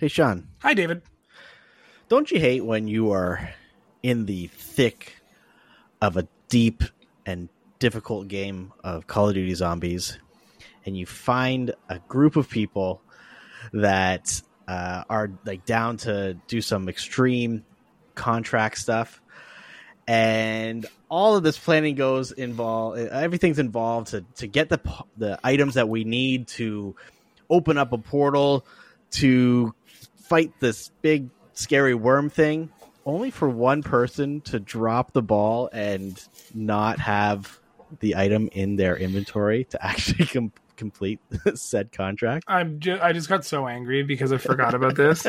Hey, Sean. Hi, David. Don't you hate when you are in the thick of a deep and difficult game of Call of Duty Zombies and you find a group of people that uh, are like down to do some extreme contract stuff and all of this planning goes involved everything's involved to, to get the the items that we need to open up a portal to fight this big scary worm thing only for one person to drop the ball and not have the item in their inventory to actually com- complete said contract. I'm just, I just got so angry because I forgot about this.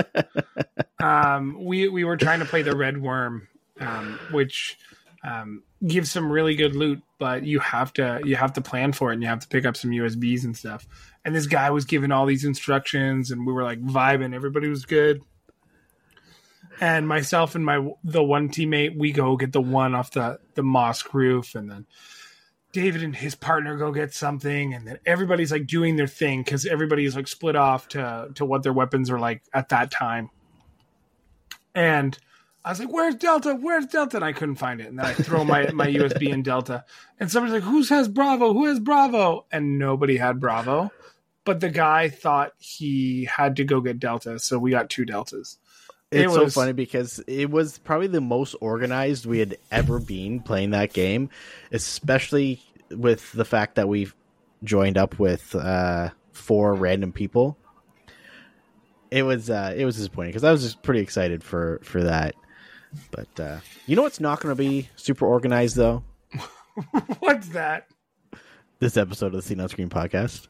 um, we we were trying to play the red worm, um, which um, gives some really good loot, but you have to you have to plan for it and you have to pick up some USBs and stuff. And this guy was giving all these instructions, and we were like vibing. Everybody was good. And myself and my the one teammate, we go get the one off the the mosque roof, and then David and his partner go get something, and then everybody's like doing their thing because everybody's like split off to to what their weapons are like at that time. And I was like, "Where's Delta? Where's Delta?" And I couldn't find it. And then I throw my my USB in Delta, and somebody's like, "Who has Bravo? Who has Bravo?" And nobody had Bravo, but the guy thought he had to go get Delta, so we got two Deltas. It's it was, so funny because it was probably the most organized we had ever been playing that game, especially with the fact that we joined up with uh, four random people. It was uh, it was disappointing because I was just pretty excited for for that. But uh, you know what's not going to be super organized though? what's that? This episode of the Seen on Screen podcast.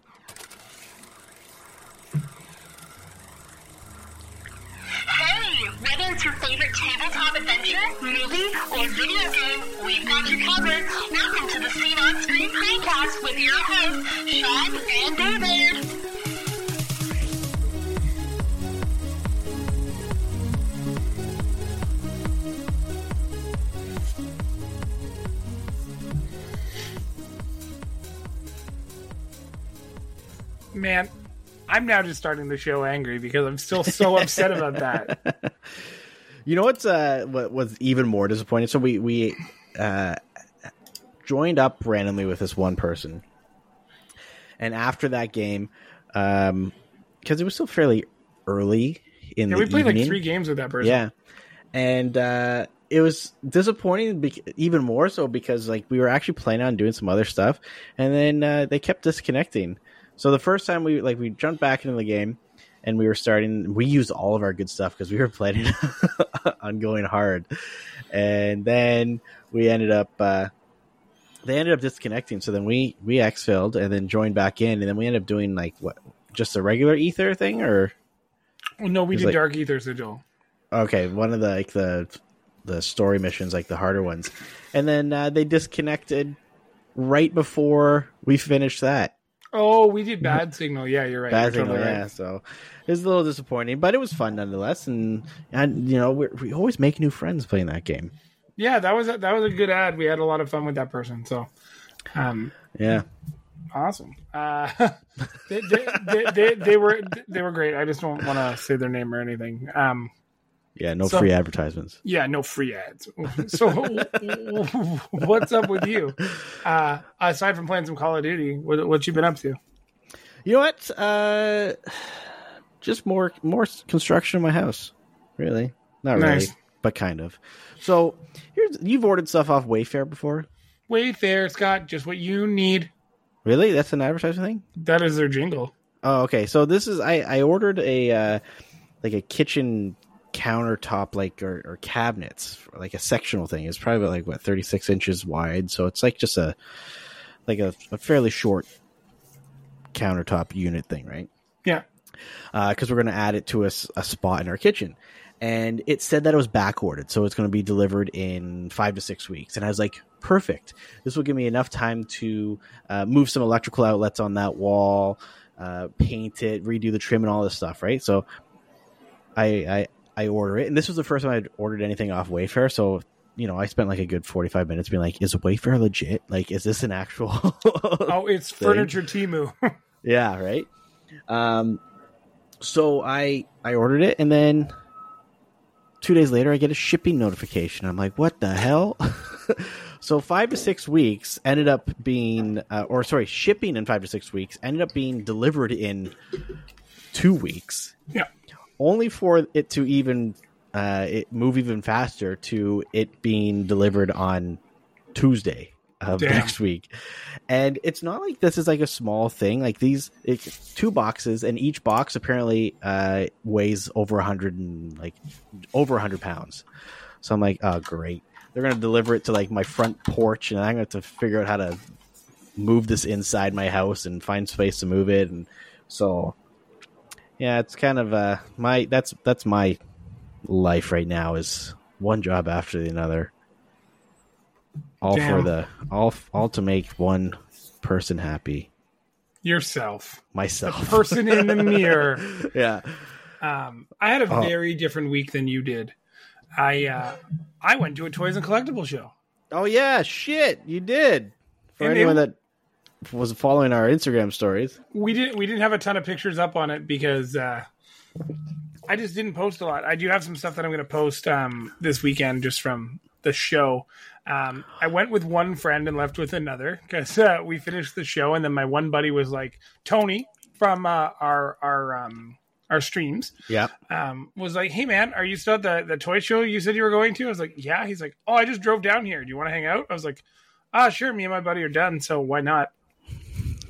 Whether it's your favorite tabletop adventure, movie, or video game, we've got you covered. Welcome to the Seen on Screen podcast with your hosts, Sean and David. Man, I'm now just starting the show angry because I'm still so upset about that. You know what's uh, what was even more disappointing? So we we uh, joined up randomly with this one person, and after that game, um, because it was still fairly early in yeah, the we played evening, like three games with that person. yeah, and uh, it was disappointing, bec- even more so because like we were actually planning on doing some other stuff, and then uh, they kept disconnecting. So the first time we like we jumped back into the game and we were starting we used all of our good stuff because we were planning on going hard. And then we ended up uh they ended up disconnecting. So then we we exfilled and then joined back in and then we ended up doing like what just a regular Aether thing or no, we did like, Dark Aether Sigil. Okay, one of the like the the story missions, like the harder ones, and then uh, they disconnected right before we finished that. Oh, we did bad signal. Yeah, you're right. Bad you're signal, totally yeah. So it was a little disappointing, but it was fun nonetheless. And and you know we we always make new friends playing that game. Yeah, that was a, that was a good ad. We had a lot of fun with that person. So, um, Yeah, awesome. Uh, they, they, they, they, they were they were great. I just don't want to say their name or anything. Um, yeah. No So- free advertisements. yeah, no free ads. So, what's up with you? Uh, aside from playing some Call of Duty, what what you been up to? You know what? Uh, just more more construction in my house. Really, not Nice. really, but kind of. So here's you've ordered stuff off Wayfair before. Wayfair, Scott, just what you need. Really? That's an advertising thing? That is their jingle. Oh, okay. So this is I I ordered a uh, like a kitchen countertop like or, or cabinets like a sectional thing. It's probably about, like what thirty six inches wide. So it's like just a like a, a fairly short countertop unit thing, right? Yeah. Because we're going to add it to a, a spot in our kitchen. And it said that it was back ordered, so it's going to be delivered in five to six weeks. And I was like, perfect. This will give me enough time to uh, move some electrical outlets on that wall, uh, paint it, redo the trim, and all this stuff, right? So I I, I order it, and this was the first time I'd ordered anything off Wayfair. So you know, I spent like a good forty five minutes being like, is Wayfair legit? Like, is this an actual? Oh, it's Thing. Furniture Temu. Yeah, right. Um, So I I ordered it, and then two days later, I get a shipping notification. I'm like, what the hell? so five to six weeks ended up being, uh, or sorry, shipping in five to six weeks ended up being delivered in two weeks. Yeah. Only for it to even uh, it move even faster to it being delivered on Tuesday of Damn. next week. And it's not like this is like a small thing. Like these two boxes, and each box apparently uh, weighs over a hundred and like over a hundred pounds. So I'm like, oh great. They're gonna deliver it to like my front porch, and I'm gonna have to figure out how to move this inside my house and find space to move it. And so, yeah, it's kind of uh my that's that's my life right now is one job after the another. All for the all all to make one person happy, Yourself, myself. person in the mirror. yeah. Um, I had a Oh. very different week than you did. I uh, I went to a toys and collectible show. Oh yeah, shit, you did. For And anyone it- that was following our Instagram stories. We didn't we didn't have a ton of pictures up on it because uh, I just didn't post a lot. I do have some stuff that I'm going to post um, this weekend just from the show. Um, I went with one friend and left with another because uh, we finished the show, and then my one buddy was like Tony from uh, our our um, our streams. Yeah. um, was like, "Hey man, are you still at the the toy show you said you were going to?" I was like, "Yeah." He's like, "Oh, I just drove down here. Do you want to hang out?" I was like, "Ah, sure. Me and my buddy are done, so why not?"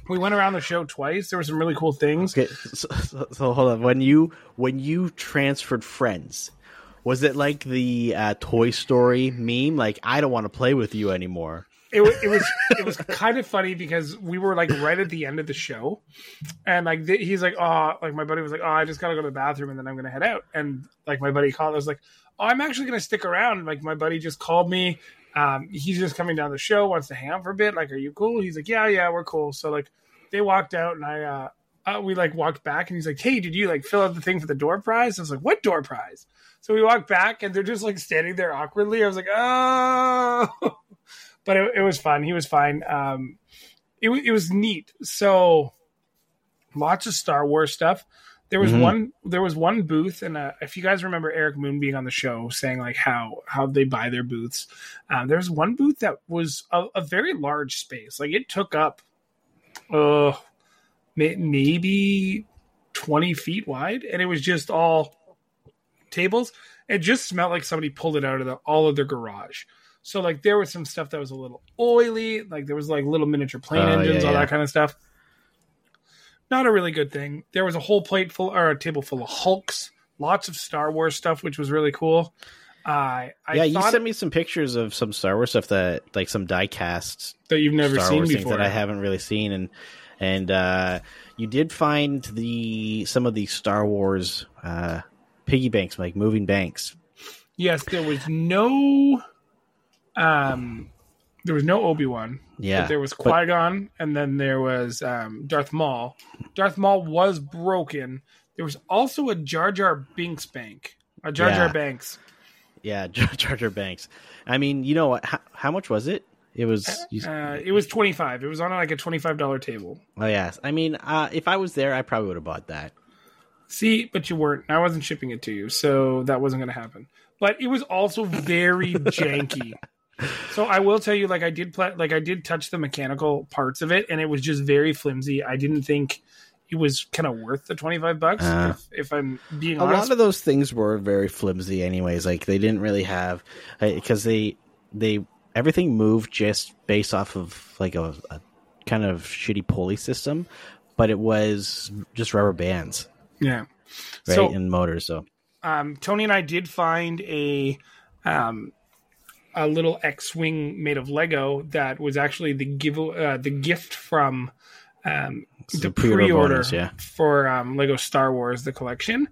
We went around the show twice. There were some really cool things. Okay, so, so, so hold on. When you when you transferred friends, was it like the uh, Toy Story meme? Like, I don't want to play with you anymore. It, it was it was kind of funny because we were like right at the end of the show, and like th- he's like, "Oh," like my buddy was like, "Oh, I just gotta go to the bathroom and then I'm gonna head out." And like my buddy called, I was like, "Oh, I'm actually gonna stick around." Like my buddy just called me. Um, he's just coming down the show, wants to hang out for a bit. Like, are you cool? He's like, "Yeah, yeah, we're cool." So like they walked out and I uh, uh we like walked back and he's like, "Hey, did you like fill out the thing for the door prize?" I was like, "What door prize?" So we walked back and they're just like standing there awkwardly. I was like, "Oh." but it, it was fun. He was fine. Um, it, it was neat. So lots of Star Wars stuff. There was Mhm. one. There was one booth, and uh, if you guys remember Eric Moon being on the show, saying like how how they buy their booths, um, there was one booth that was a, a very large space. Like it took up, uh, maybe twenty feet wide, and it was just all tables. It just smelled like somebody pulled it out of the all of their garage. So like there was some stuff that was a little oily, like there was like little miniature plane Oh, engines, yeah, all yeah. that kind of stuff. Not a really good thing. There was a whole plate full or a table full of Hulks, lots of Star Wars stuff, which was really cool. I yeah, you sent me some pictures of some Star Wars stuff that, like some die-cast that you've never Star seen Wars before. that I haven't really seen, and and uh, you did find the some of the Star Wars uh, piggy banks, like moving banks. Yes, there was no, um, there was no Obi Wan. Yeah, But there was but- Qui Gon, and then there was um, Darth Maul. Darth Maul was broken. There was also a Jar Jar Binks bank, a Jar Jar Yeah. Banks. Yeah, Jar Jar Jar Banks. I mean, you know what? How, how much was it? It was. You, Uh, it was twenty five. It was on like a twenty five dollar table. oh yes. I mean, uh, if I was there, I probably would have bought that. See, but you weren't. I wasn't shipping it to you, so that wasn't going to happen. But it was also very janky. So I will tell you, like I did, play, like I did touch the mechanical parts of it, and it was just very flimsy. I didn't think it was kind of worth the twenty five bucks. Uh. if, if I'm being A honest, lot of those things were very flimsy, anyways. Like they didn't really have because they they everything moved just based off of like a, a kind of shitty pulley system, but it was just rubber bands, yeah. right, So and motors. So um, Tony and I did find a um, a little X-wing made of Lego that was actually the give uh, the gift from um, the pre-order pre-order bonus, yeah. for um, Lego Star Wars the collection.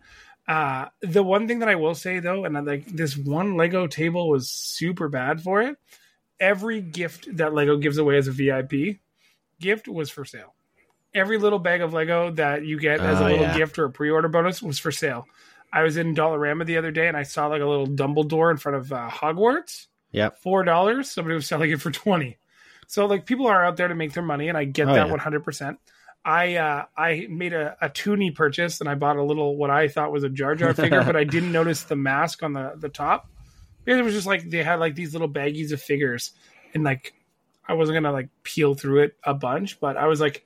Uh, the one thing that I will say though, and I, like this one Lego table was super bad for it. Every gift that Lego gives away as a VIP gift was for sale. Every little bag of Lego that you get as a Oh, little yeah. gift or a pre-order bonus was for sale. I was in Dollarama the other day and I saw like a little Dumbledore in front of uh, Hogwarts. Yep. Four dollars. Somebody was selling it for twenty. So like people are out there to make their money, and I get Oh, that yeah. one hundred percent. I uh, I made a, a toonie purchase and I bought a little what I thought was a Jar Jar figure, but I didn't notice the mask on the the top. Because it was just like they had like these little baggies of figures, and like I wasn't gonna like peel through it a bunch, but I was like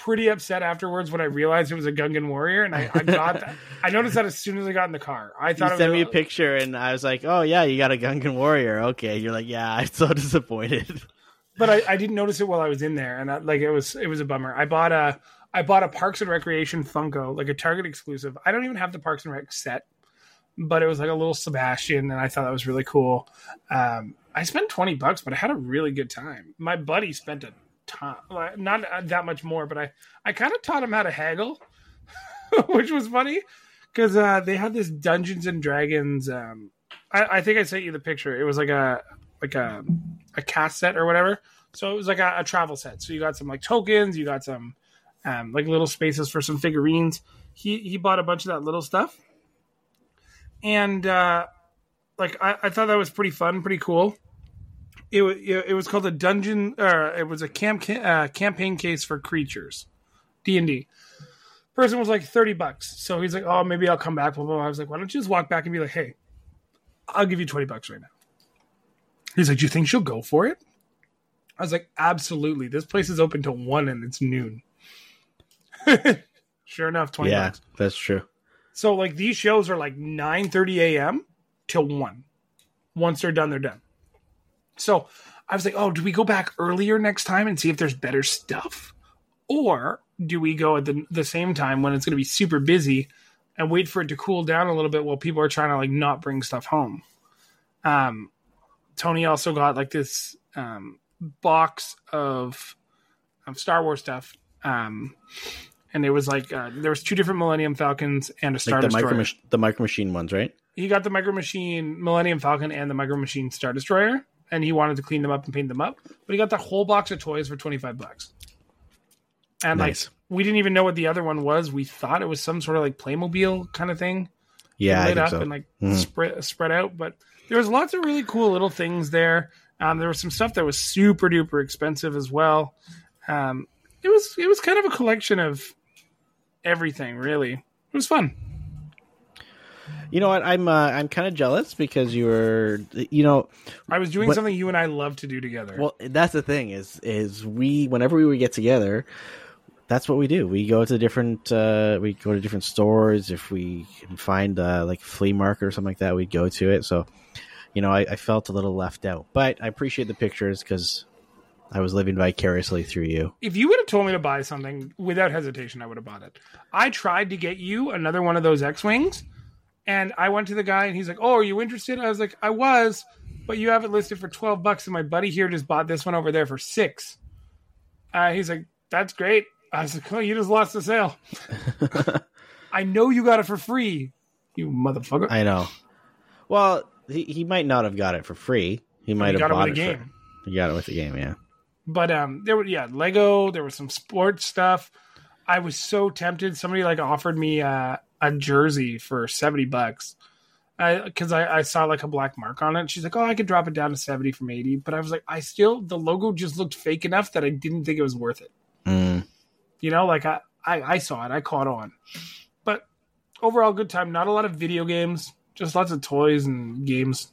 pretty upset afterwards when I realized it was a Gungan warrior, and I, I got that. I noticed that as soon as I got in the car. I thought it sent was me a picture, and I was like, "Oh yeah, you got a Gungan warrior." Okay, you're like, "Yeah, I'm so disappointed." but I, I didn't notice it while I was in there, and I, like it was it was a bummer. I bought a I bought a Parks and Recreation Funko, like a Target exclusive. I don't even have the Parks and Rec set, but it was like a little Sebastian, and I thought that was really cool. Um, I spent twenty bucks, but I had a really good time. My buddy spent a like, not that much more, but I I kind of taught him how to haggle, which was funny because uh, they had this Dungeons and Dragons. Um, I, I think I sent you the picture. It was like a like a a cast set or whatever. So it was like a, a travel set. So you got some like tokens, you got some um, like little spaces for some figurines. He he bought a bunch of that little stuff, and uh, like I, I thought that was pretty fun, pretty cool. It it, it was called a dungeon. Uh, it was a camp uh, campaign case for creatures, D and D. Person was like thirty bucks, so he's like, "Oh, maybe I'll come back." Blah, blah, blah. I was like, "Why don't you just walk back and be like, hey, I'll give you twenty bucks right now." He's like, "Do you think she'll go for it?" I was like, "Absolutely. This place is open till one and it's noon." sure enough, twenty yeah, bucks. that's true. So like these shows are like nine thirty a.m. till one. Once they're done, they're done. So I was like, "Oh, do we go back earlier next time and see if there's better stuff, or do we go at the the same time when it's going to be super busy and wait for it to cool down a little bit while people are trying to like not bring stuff home?" Um, Tony also got like this um, box of of Star Wars stuff. Um, and it was like uh, there was two different Millennium Falcons and a Star Like the Destroyer. micro the micro machine ones, right? he got the Micro Machine Millennium Falcon and the Micro Machine Star Destroyer, and he wanted to clean them up and paint them up. But he got the whole box of toys for twenty five bucks. And Nice. like we didn't even know what the other one was. We thought it was some sort of like Playmobil kind of thing. Yeah, lit up so. and like Mhm. spread spread out. But there was lots of really cool little things there. Um, there was some stuff that was super duper expensive as well. Um, it was it was kind of a collection of everything. Really, it was fun. You know what? I'm uh, I'm kind of jealous because you were, you know, I was doing What- something you and I love to do together. well, that's the thing is is we whenever we would get together, that's what we do. We go to different uh, we go to different stores. If we can find uh, like flea market or something like that, we'd go to it. So, you know, I, I felt a little left out, but I appreciate the pictures because I was living vicariously through you. if you would have told me to buy something without hesitation, I would have bought it. I tried to get you another one of those X Wings, and I went to the guy and he's like, Oh, are you interested? I was like, I was, but you have it listed for 12 bucks, and my buddy here just bought this one over there for six. Uh, he's like, That's great. I was like, Oh, you just lost the sale. I know you got it for free, you motherfucker. I know. Well, he, he might not have got it for free. He might You have got it bought with it. a for- game. he got it with the game. Yeah. But um, there were yeah Lego. There was some sports stuff. I was so tempted. Somebody like offered me uh, a jersey for seventy bucks because I, I, saw like a black mark on it. She's like, "Oh, I could drop it down to seventy from 80. But I was like, I still the logo just looked fake enough that I didn't think it was worth it. Mm. You know, like I I, I saw it, I caught on. But overall, good time. Not a lot of video games, just lots of toys and games.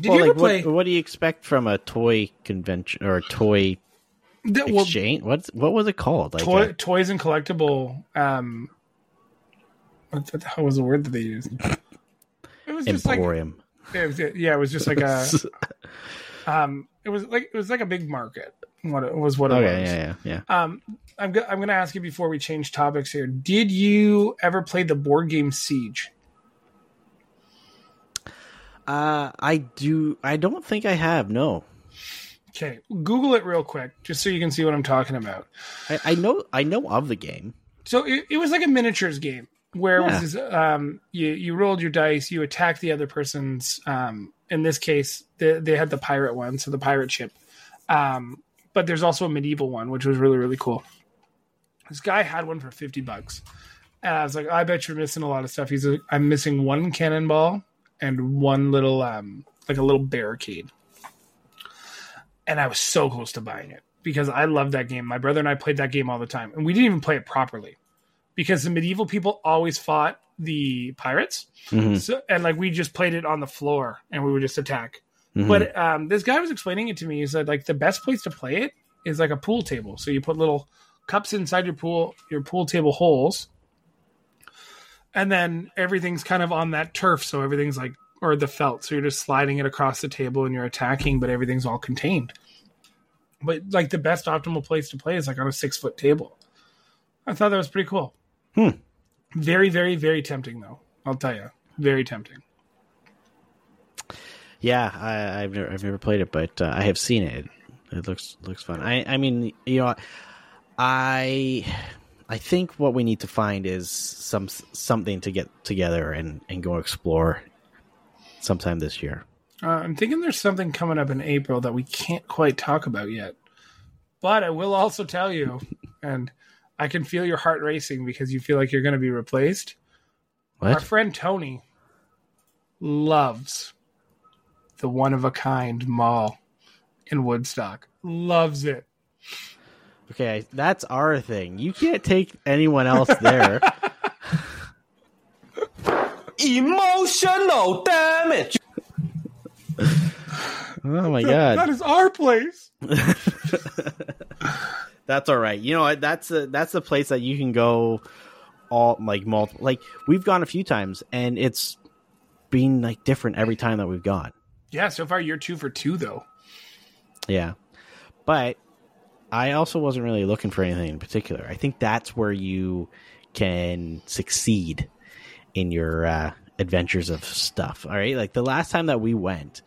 Did well, you like, ever play? what, what do you expect from a toy convention or a toy the- well, exchange? What's what was it called? Like toy, a- toys and collectible um what, what the hell was the word that they used it was just like emporium. it was, yeah it was just like a um it was like it was like a big market what it was what it okay, was yeah, yeah, yeah. um I'm, go- I'm gonna ask you before we change topics here did you ever play the board game siege Uh, I do. I don't think I have. No, okay google it real quick just so you can see what i'm talking about I, I know. I know of the game. So it, it was like a miniatures game where it Yeah. was um, you you rolled your dice, you attacked the other person's. Um, in this case, they, they had the pirate one, so the pirate ship. Um, but there's also a medieval one, which was really really cool. This guy had one for fifty bucks, and I was like, I bet you're missing a lot of stuff. He's like, I'm missing one cannonball and one little um, like a little barricade. And I was so close to buying it. because I love that game. My brother and I played that game all the time, and we didn't even play it properly because the medieval people always fought the pirates. Mhm. So, and like we just played it on the floor and we would just attack. Mhm. But um, this guy was explaining it to me. He said like the best place to play it is like a pool table. So you put little cups inside your pool your pool table holes, and then everything's kind of on that turf. So everything's like or the felt. So you're just sliding it across the table and you're attacking, but everything's all contained. But like the best optimal place to play is like on a six foot table. I thought that was pretty cool. Hmm. Very, very, very tempting though. I'll tell you, very tempting. Yeah, I, I've never I've never played it, but uh, I have seen it. It looks looks fun. I I mean, you know, I I think what we need to find is some something to get together and and go explore sometime this year. Uh, I'm thinking there's something coming up in April that we can't quite talk about yet. But I will also tell you, and I can feel your heart racing because you feel like you're going to be replaced. Our friend Tony loves the one of a kind mall in Woodstock. Loves it. Okay, that's our thing. You can't take anyone else there. Emotional damage. oh my That god, That is our place. that's all right. You know? That's a that's a place that you can go all like multiple. Like we've gone a few times, and it's been like different every time that we've gone. Yeah, so far you're two for two though. Yeah. But I also wasn't really looking for anything in particular. I think that's where you can succeed in your uh, adventures of stuff. All right. Like the last time that we went,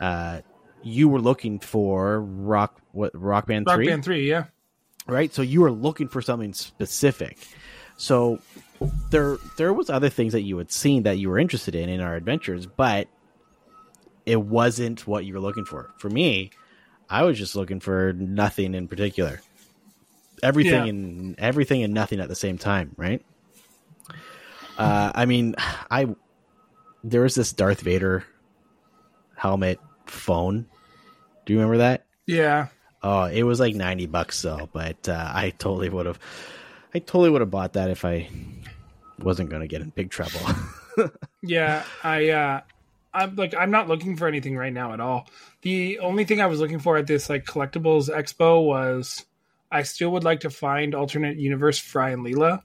uh, you were looking for rock, what, rock band Rock three, Band three, yeah. Right? So you were looking for something specific. So there, there was other things that you had seen that you were interested in in our adventures, but it wasn't what you were looking for. For me, I was just looking for nothing in particular. Everything Yeah. and everything and nothing at the same time, right? Uh, I mean, I there was this Darth Vader helmet phone. Do you remember that? Yeah. Oh, it was like ninety bucks though, but uh, I totally would have, I totally would have bought that if I wasn't going to get in big trouble. Yeah, I uh I'm like I'm not looking for anything right now at all. The only thing I was looking for at this like collectibles expo was I still would like to find alternate universe Fry and Leela,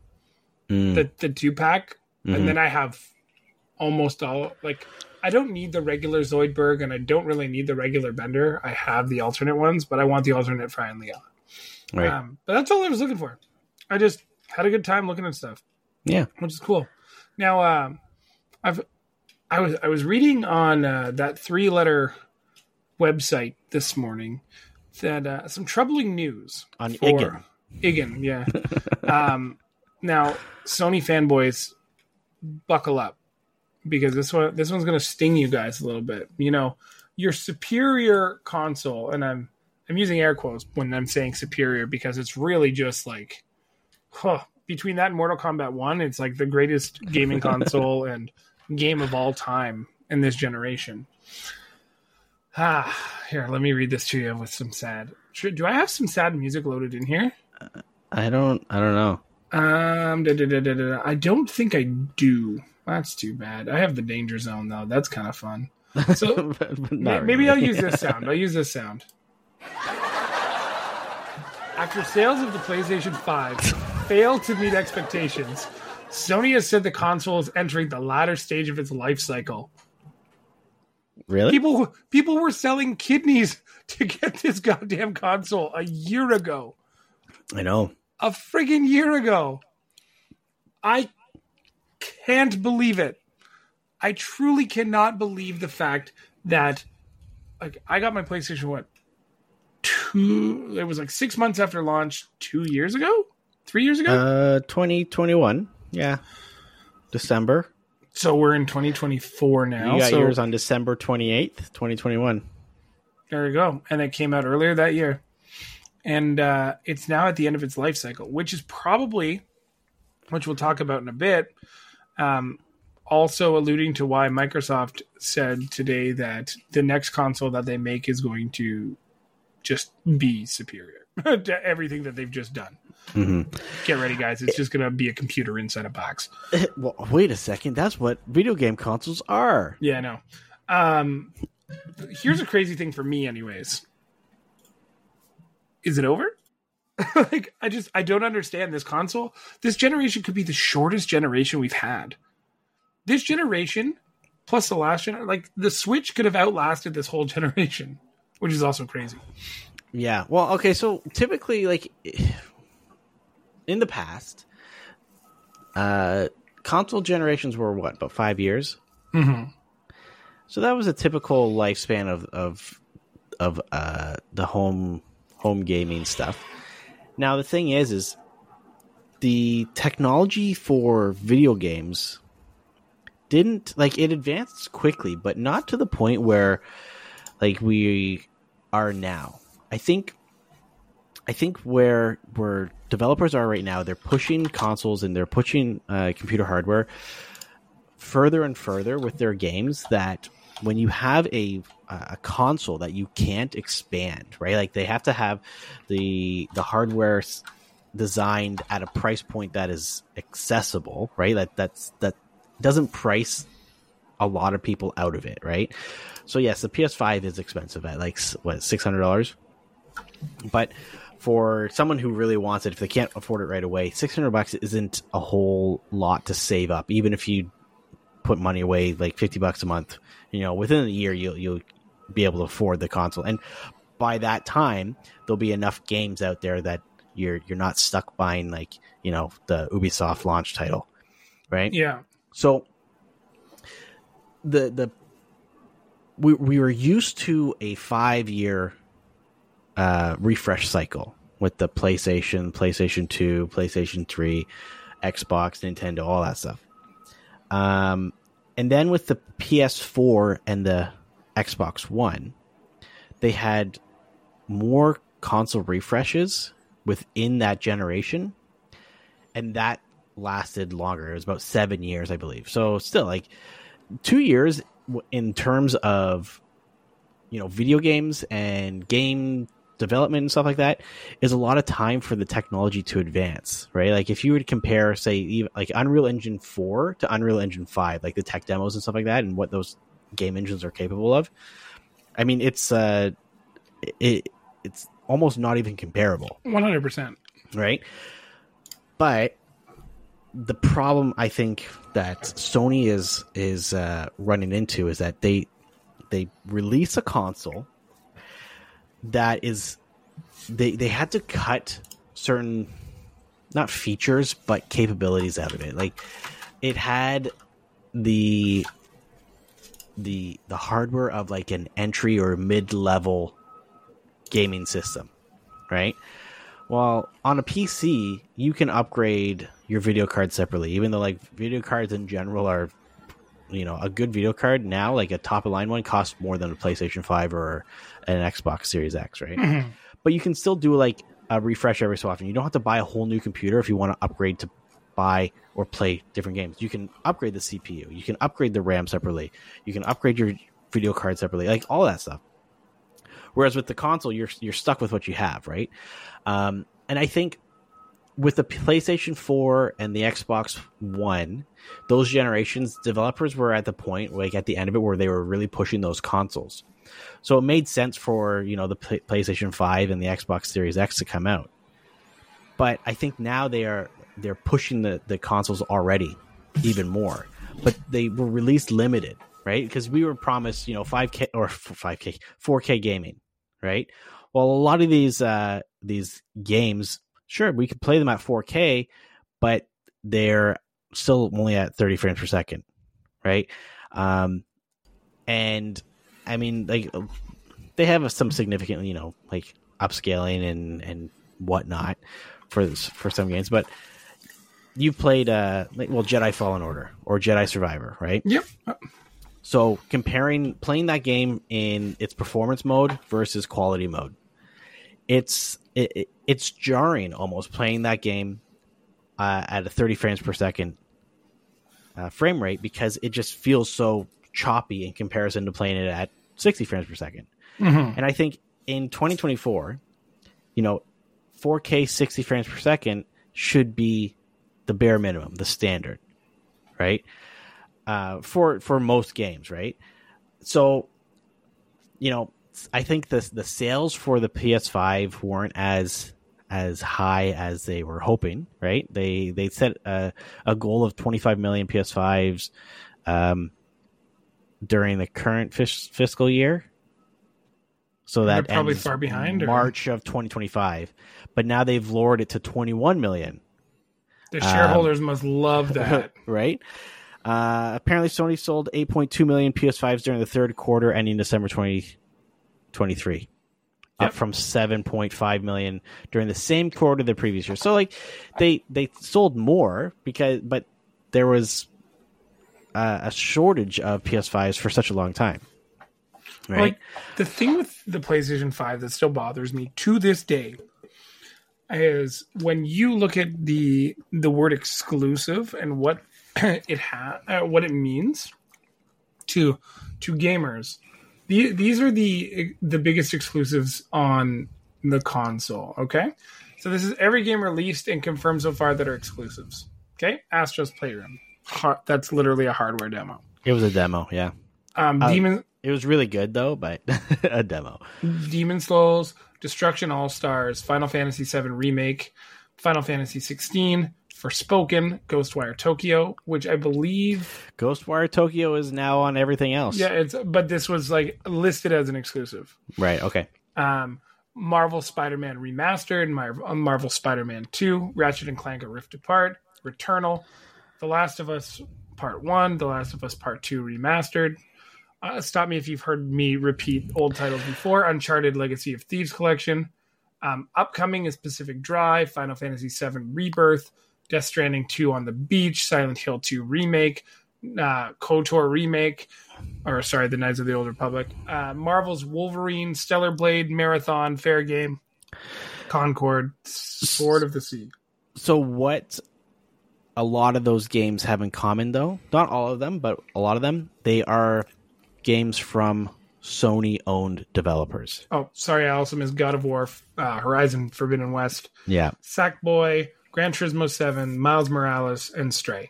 Mm, the the two pack, mhm. and then I have almost all like I don't need the regular Zoidberg and I don't really need the regular Bender. I have the alternate ones, but I want the alternate Fry and Leela. right? Um, but that's all I was looking for. I just had a good time looking at stuff yeah. which is cool. Now, um, I've I was I was reading on uh, that three letter website this morning that uh, some troubling news On for Igan. Igen, yeah. um, now, Sony fanboys, buckle up because this one this one's going to sting you guys a little bit. You know, your superior console, and I'm I'm using air quotes when I'm saying superior because it's really just like, huh, between that and Mortal Kombat One, it's like the greatest gaming console and game of all time in this generation. Ah, here, let me read this to you with some sad. Do I have some sad music loaded in here? I don't. I don't know. Um, da, da, da, da, da. I don't think I do. That's too bad. I have the danger zone though. That's kind of fun. So But- but May- not maybe really. I'll use this sound. I'll use this sound. After sales of the PlayStation 5 failed to meet expectations, Sony has said the console is entering the latter stage of its life cycle. Really? People people were selling kidneys to get this goddamn console a year ago. I know. A friggin' year ago. I can't believe it. I truly cannot believe the fact that like I got my PlayStation what two it was like six months after launch two years ago? Three years ago? Uh, twenty twenty one. Yeah, December. so we're in twenty twenty four now. you got so yours on December twenty eighth, twenty twenty one. there you go. And it came out earlier that year. And uh, it's now at the end of its life cycle, which is probably which we'll talk about in a bit. Um, also alluding to why Microsoft said today that the next console that they make is going to just be superior to everything that they've just done. hmm Get ready, guys. It's just going to be a computer inside a box. well, wait a second. That's what video game consoles are. Yeah, I know. Um, here's a crazy thing for me, anyways. Is it over? like, I just I don't understand this console. This generation could be the shortest generation we've had. This generation plus the last gen, like the Switch could have outlasted this whole generation, which is also crazy. Yeah. Well, okay. So typically, like in the past, uh, console generations were what about five years? Mm-hmm. So that was a typical lifespan of of of uh, the home home gaming stuff. Now the thing is, is the technology for video games didn't like it advanced quickly, but not to the point where like we are now. I think I think where where developers are right now, they're pushing consoles and they're pushing uh, computer hardware further and further with their games that when you have a a console that you can't expand, right? Like they have to have the the hardware designed at a price point that is accessible, right? That that's that doesn't price a lot of people out of it, right? So yes, the PS5 is expensive at like what six hundred dollars, but for someone who really wants it, if they can't afford it right away, six hundred bucks isn't a whole lot to save up, even if you put money away like 50 bucks a month you know within a year you'll you'll be able to afford the console and by that time there'll be enough games out there that you're you're not stuck buying like you know the Ubisoft launch title right Yeah. so the the we we were used to a 5 year uh refresh cycle with the PlayStation, PlayStation 2, PlayStation 3, Xbox, Nintendo, all that stuff. Um, and then with the PS4 and the Xbox One, they had more console refreshes within that generation, and that lasted longer. It was about seven years, I believe. So still, like two years in terms of you know video games and game development and stuff like that is a lot of time for the technology to advance, right? Like if you were to compare, say, like Unreal Engine four to Unreal Engine five, like the tech demos and stuff like that, and what those game engines are capable of. I mean, it's uh, it it's almost not even comparable One hundred percent. right? But the problem I think that Sony is is uh, running into is that they they release a console that is they they had to cut certain not features but capabilities out of it. Like it had the the the hardware of like an entry or mid level gaming system, right? Well, on a PC, you can upgrade your video card separately, even though like video cards in general are, you know, a good video card now, like a top of line one, costs more than a PlayStation Five or an Xbox Series X, right? But you can still do like a refresh every so often. You don't have to buy a whole new computer if you want to upgrade to buy or play different games. You can upgrade the CPU, you can upgrade the RAM separately, you can upgrade your video card separately, like all that stuff. Whereas with the console, you're you're stuck with what you have, right? Um, and I think with the PlayStation 4 and the Xbox One, those generations, developers were at the point, like at the end of it, where they were really pushing those consoles. So it made sense for you know the PlayStation 5 and the Xbox Series X to come out. But I think now they are they're pushing the, the consoles already even more. But they were released limited, right? Because we were promised, you know, 5K or 5K, 4K gaming, right? Well, a lot of these uh, these games, sure, we could play them at 4K, but they're still only at 30 frames per second, right? Um, and I mean, like they have some significant, you know, like upscaling and and whatnot for this, for some games, but you played uh well Jedi Fallen Order or Jedi Survivor, right? Yep. So comparing playing that game in its performance mode versus quality mode, it's it, it- it's jarring almost playing that game uh, at a 30 frames per second uh, frame rate because it just feels so choppy in comparison to playing it at 60 frames per second. Mhm. And I think in 2024, you know, 4K 60 frames per second should be the bare minimum, the standard, right? Uh, for for most games, right? So, you know, I think the the sales for the PS5 weren't as as high as they were hoping, right? They they set a, a goal of 25 million PS5s um, during the current fis- fiscal year. So that They're probably far behind, or- March of 2025. But now they've lowered it to 21 million The Um, shareholders must love that. right? Uh, apparently, Sony sold 8.2 million PS5s during the third quarter, ending December 2023, Yep. up from 7.5 million during the same quarter the previous year. So, like, they they sold more because, but there was uh, a shortage of PS5s for such a long time, right? Like the thing with the PlayStation 5 that still bothers me to this day is when you look at the the word exclusive and what it ha- uh, what it means to to gamers. The, these are the the biggest exclusives on the console, okay? So this is every game released and confirmed so far that are exclusives. Okay? Astro's Playroom. Har- that's literally a hardware demo. it was a demo, yeah. Um, Uh, Demon It was really good though, but a demo. Demon Souls, Destruction All Stars, Final Fantasy VII Remake, Final Fantasy 16, Forspoken, Ghostwire Tokyo, which I believe, Ghostwire Tokyo is now on everything else. yeah, it's but this was like listed as an exclusive. Right. Okay. Um, Marvel Spider-Man Remastered, Mar- uh, Marvel Spider-Man 2, Ratchet and Clank: A Rift Apart, Returnal, The Last of Us Part One, The Last of Us Part Two Remastered. Uh, stop me if you've heard me repeat old titles before. Uncharted Legacy of Thieves Collection. Um, upcoming is Pacific Drive, Final Fantasy VII Rebirth, Death Stranding 2 on the Beach, Silent Hill 2 Remake, uh, KOTOR Remake, or sorry, The Knights of the Old Republic, uh, Marvel's Wolverine, Stellar Blade, Marathon, Fair Game, Concord, Sword of the Sea. So what a lot of those games have in common though, not all of them, but a lot of them, they are games from Sony owned developers. Oh, sorry, I also missed God of War, uh, Horizon Forbidden West, Yeah. Sackboy, Gran Turismo 7, Miles Morales, and Stray,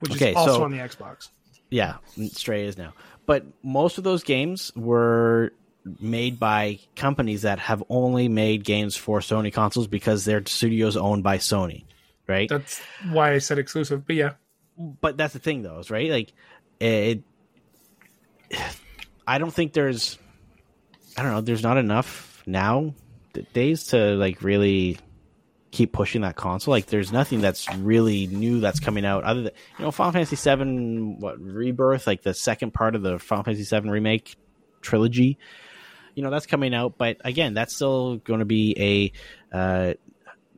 which Okay, is also so- on the Xbox. Yeah, Stray is now. But most of those games were made by companies that have only made games for Sony consoles because their studios owned by Sony, right? That's why I said exclusive, but yeah. but that's the thing though is right like it i don't think there's i don't know there's not enough now days to like really keep pushing that console like there's nothing that's really new that's coming out other than you know final fantasy 7 what rebirth like the second part of the final fantasy 7 remake trilogy you know that's coming out but again that's still going to be a uh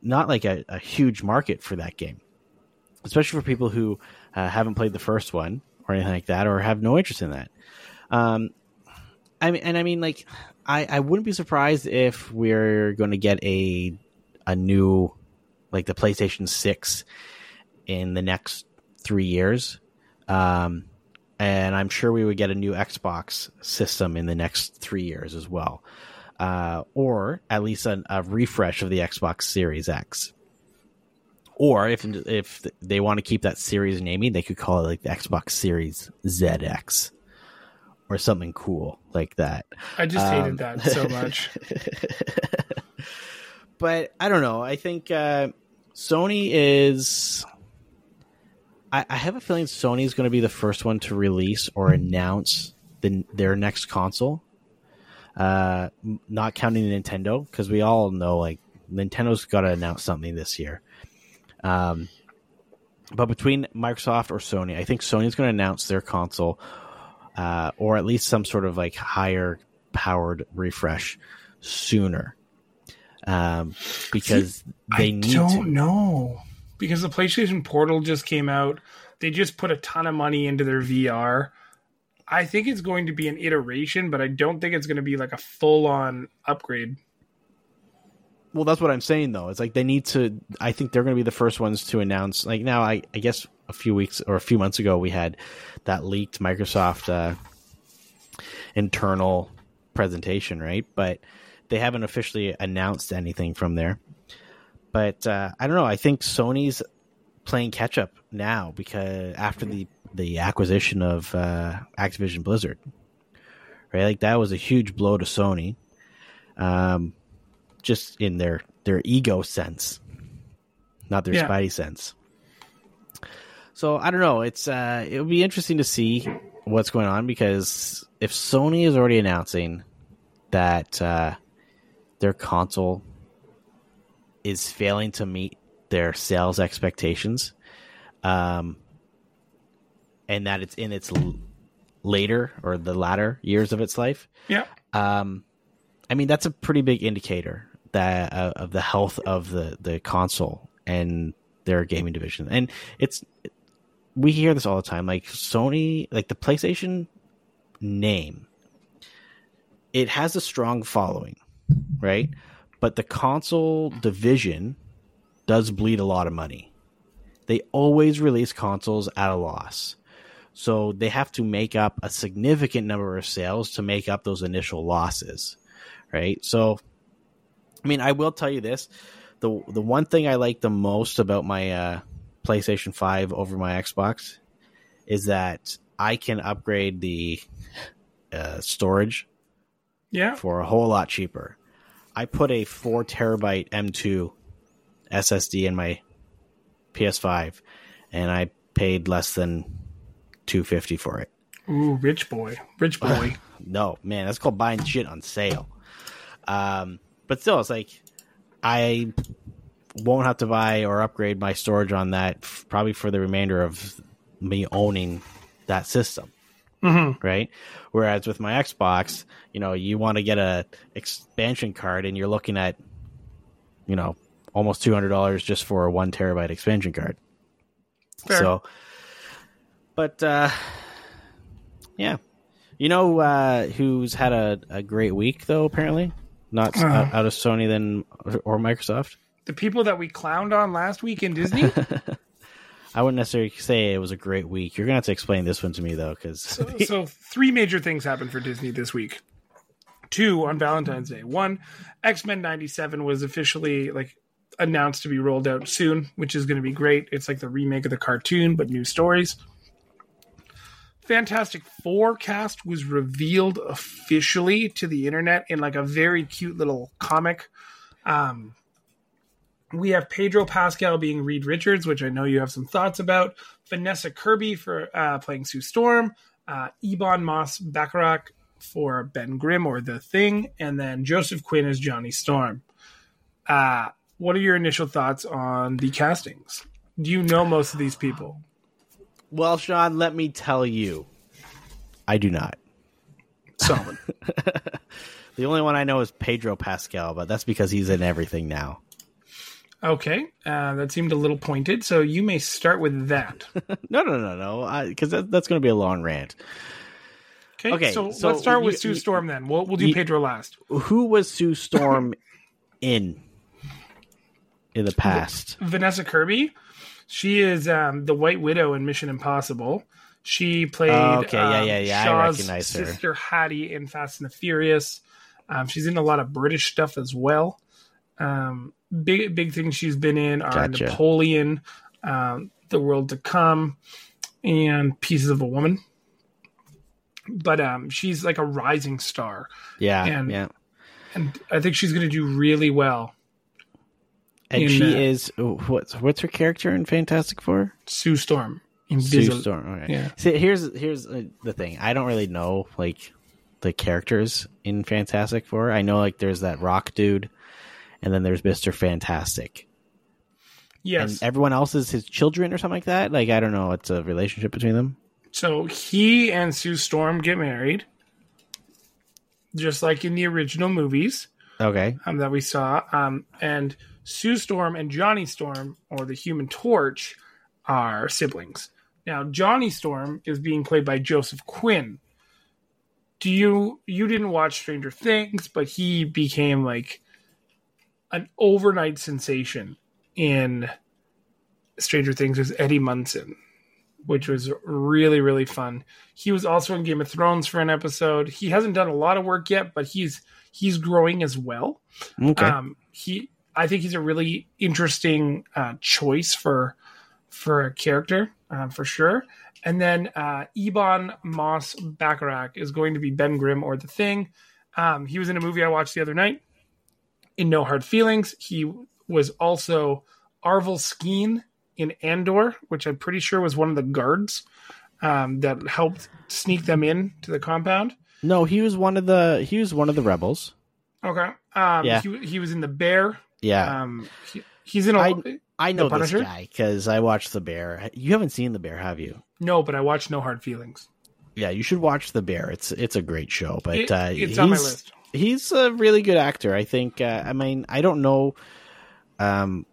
not like a, a huge market for that game especially for people who uh, haven't played the first one or anything like that, or have no interest in that. Um, I mean, and I mean, like, I, I wouldn't be surprised if we're going to get a a new, like, the PlayStation Six in the next three years. Um, and I'm sure we would get a new Xbox system in the next three years as well, uh, or at least a, a refresh of the Xbox Series X. Or if if they want to keep that series naming, they could call it like the Xbox Series ZX or something cool like that. I just Um, hated that so much. But I don't know. I think uh, Sony is. I, I have a feeling Sony is going to be the first one to release or announce the, their next console. Uh, not counting Nintendo, because we all know like Nintendo's got to announce something this year. Um, but between Microsoft or Sony, I think Sony's going to announce their console, uh, or at least some sort of like higher powered refresh sooner, um, because they I need don't to. know because the PlayStation Portal just came out. They just put a ton of money into their VR. I think it's going to be an iteration, but I don't think it's going to be like a full on upgrade. Well, that's what I'm saying though. It's like they need to. I think they're going to be the first ones to announce. Like now, I, I guess a few weeks or a few months ago, we had that leaked Microsoft uh, internal presentation, right? But they haven't officially announced anything from there. But uh, I don't know. I think Sony's playing catch up now because after the the acquisition of uh, Activision Blizzard, right? Like that was a huge blow to Sony, um, just in their their ego sense, not their Yeah. Spidey sense. So I don't know. It's uh, it'll be interesting to see what's going on because if Sony is already announcing that uh, their console is failing to meet their sales expectations, um, and that it's in its l- later or the latter years of its life, Yeah. um, I mean that's a pretty big indicator that uh, of the health of the the console and their gaming division. And it's we hear this all the time. Like Sony, like the PlayStation name, it has a strong following, right? But the console division does bleed a lot of money. They always release consoles at a loss. So they have to make up a significant number of sales to make up those initial losses, right? So, I mean, I will tell you this: the the one thing I like the most about my uh, PlayStation Five over my Xbox is that I can upgrade the uh, storage Yeah. for a whole lot cheaper. I put a four terabyte M2 SSD in my PS5, and I paid less than two fifty for it. Ooh, rich boy. Rich boy. No, man, that's called buying shit on sale. Um, but still, it's like I won't have to buy or upgrade my storage on that f- probably for the remainder of me owning that system. Mhm. Right. Whereas with my Xbox, you know, you want to get a expansion card and you're looking at, you know, almost two hundred dollars just for a one terabyte expansion card. Fair. So, but uh, yeah, you know uh, who's had a, a great week though? Apparently, not Uh. out, out of Sony then or Microsoft. The people that we clowned on last week in Disney. I wouldn't necessarily say it was a great week. You're gonna have to explain this one to me though, because so three major things happened for Disney this week. Two on Valentine's Day. One, X Men '97 was officially like announced to be rolled out soon, which is going to be great. It's like the remake of the cartoon, but new stories. Fantastic Four cast was revealed officially to the internet in like a very cute little comic. Um, we have Pedro Pascal being Reed Richards, which I know you have some thoughts about. Vanessa Kirby for uh, playing Sue Storm. Uh, Ebon Moss Bacharach for Ben Grimm or The Thing, and then Joseph Quinn as Johnny Storm. Uh, what are your initial thoughts on the castings? Do you know most of these people? well, Sean, let me tell you, I do not. Solid. The only one I know is Pedro Pascal, but that's because he's in everything now. Okay, uh, that seemed a little pointed, so you may start with that. No, no, no, no, because that, that's going to be a long rant. Okay, Okay, so, so let's start with you- Sue you- Storm then. We'll, we'll do you- Pedro last. Who was Sue Storm in in the past? Vanessa Kirby. She is um, the White Widow in Mission Impossible. She played Oh, okay, yeah, um, yeah, yeah, I Shaw's recognize her. sister Hattie in Fast and the Furious. Um, she's in a lot of British stuff as well. Um, big big things she's been in are Gotcha. Napoleon, um, The World to Come, and Pieces of a Woman. But um, she's like a rising star, Yeah, And- yeah. and I think she's going to do really well. And in, she uh, is what's what's her character in Fantastic Four? Sue Storm. In Sue Storm. Okay. Yeah. See, here's here's uh, the thing. I don't really know like the characters in Fantastic Four. I know like there's that rock dude, and then there's Mister Fantastic, Yes. and everyone else is his children or something like that. Like I don't know. It's a relationship between them. So he and Sue Storm get married, just like in the original movies Okay. um, that we saw. Um, and Sue Storm and Johnny Storm, or the Human Torch, are siblings. Now, Johnny Storm is being played by Joseph Quinn. Do you you didn't watch Stranger Things, but he became like an overnight sensation in Stranger Things as Eddie Munson, which was really really fun. He was also in Game of Thrones for an episode. He hasn't done a lot of work yet, but he's he's growing as well. Okay. Um, he, I think he's a really interesting uh, choice for for a character uh, for sure. And then uh, Ebon Moss Bacharach is going to be Ben Grimm or the Thing. Um, he was in a movie I watched the other night. In No Hard Feelings, he was also Arvel Skeen in Andor, which I'm pretty sure was one of the guards um, that helped sneak them in to the compound. no, he was one of the he was one of the rebels. Okay. Um, Yeah. he, he was in The Bear. Yeah, Um, he, he's in a. I- I know this guy because I watched The Bear. You haven't seen The Bear, have you? no, but I watched No Hard Feelings. Yeah, you should watch The Bear. It's it's a great show. But It- uh, it's on my list. He's a really good actor. I think. Uh, I mean, I don't know. Um,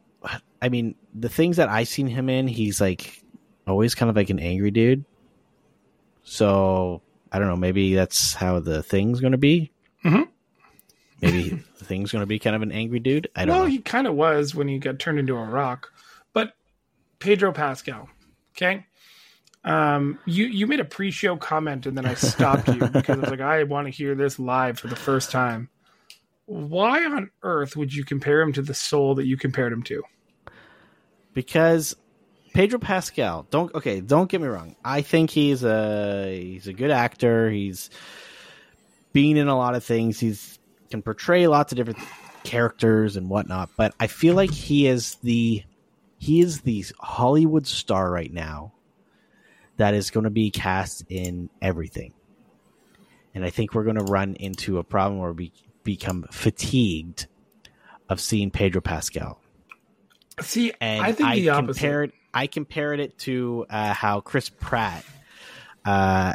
I mean, the things that I've seen him in, he's like always kind of like an angry dude. So I don't know. Maybe that's how the thing's going to be. Mhm. Maybe the thing's going to be kind of an angry dude. I don't Well, know. he kind of was when he got turned into a rock. But Pedro Pascal, okay. Um, you you made a pre-show comment and then I stopped you because I was like, I want to hear this live for the first time. Why on earth would you compare him to the soul that you compared him to? because Pedro Pascal. Don't okay. Don't get me wrong. I think he's a he's a good actor. He's been in a lot of things. He's can portray lots of different characters and whatnot. But I feel like he is the he is the Hollywood star right now that is going to be cast in everything. And I think we're going to run into a problem where we become fatigued of seeing Pedro Pascal See, and I think the opposite. compared I compared it to uh, how Chris Pratt uh,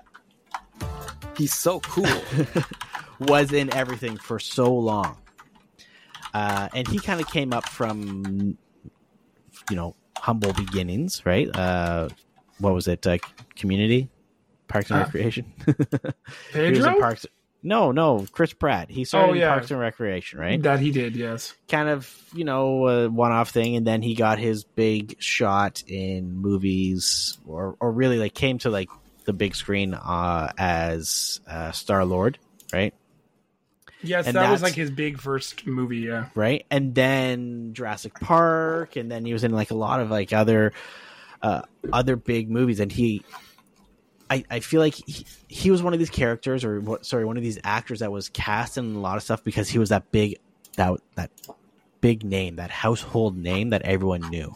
He's so cool. was in everything for so long, uh, and he kind of came up from you know humble beginnings, right? What was it? Uh, community, Parks and Uh, Recreation. he was Pedro in Parks. No, no, Chris Pratt. He started Oh, yeah. Parks and Recreation, right? that he did, yes. kind of you know a one-off thing and then he got his big shot in movies or or really like came to like the big screen uh as uh star lord right Yes, And that was like his big first movie. Yeah, right and then jurassic park and then he was in like a lot of like other uh other big movies and he I, I feel like he, he was one of these characters or what sorry one of these actors that was cast in a lot of stuff because he was that big that that big name that household name that everyone knew.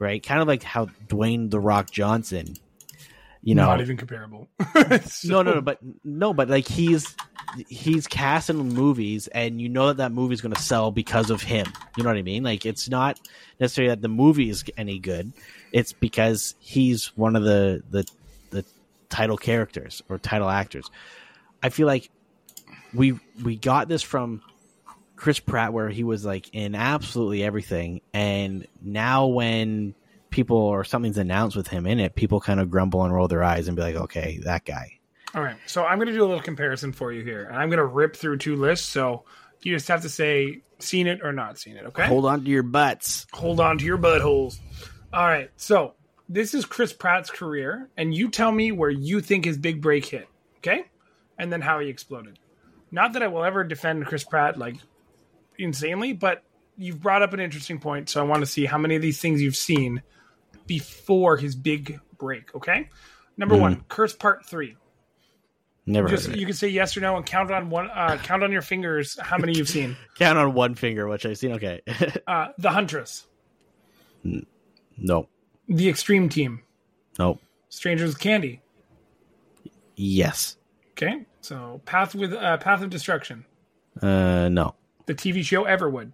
Right? Kind of like how Dwayne the Rock Johnson you know not even comparable. no, no, no, but no, but like he's he's cast in movies, and you know that that movie is going to sell because of him. You know what I mean? Like it's not necessarily that the movie is any good; it's because he's one of the the the title characters or title actors. I feel like we we got this from Chris Pratt, where he was like in absolutely everything, and now when people or something's announced with him in it, people kind of grumble and roll their eyes and be like, "Okay, that guy." All right, so I'm going to do a little comparison for you here, and I'm going to rip through two lists. So you just have to say seen it or not seen it. Okay. Hold on to your butts. hold on to your buttholes. All right, so this is Chris Pratt's career, and you tell me where you think his big break hit, okay? And then how he exploded. Not that I will ever defend Chris Pratt like insanely, but you've brought up an interesting point, so I want to see how many of these things you've seen before his big break, okay? Number one, Curse Part Three. Never Just heard of it. you can say yes or no and count on one. Uh, count on your fingers how many you've seen. Count on one finger, which I've seen. Okay, Uh, the Huntress, no, The Extreme Team, no, Strangers with Candy. yes, Okay, so Path with uh, Path of Destruction, uh, no, the TV show Everwood.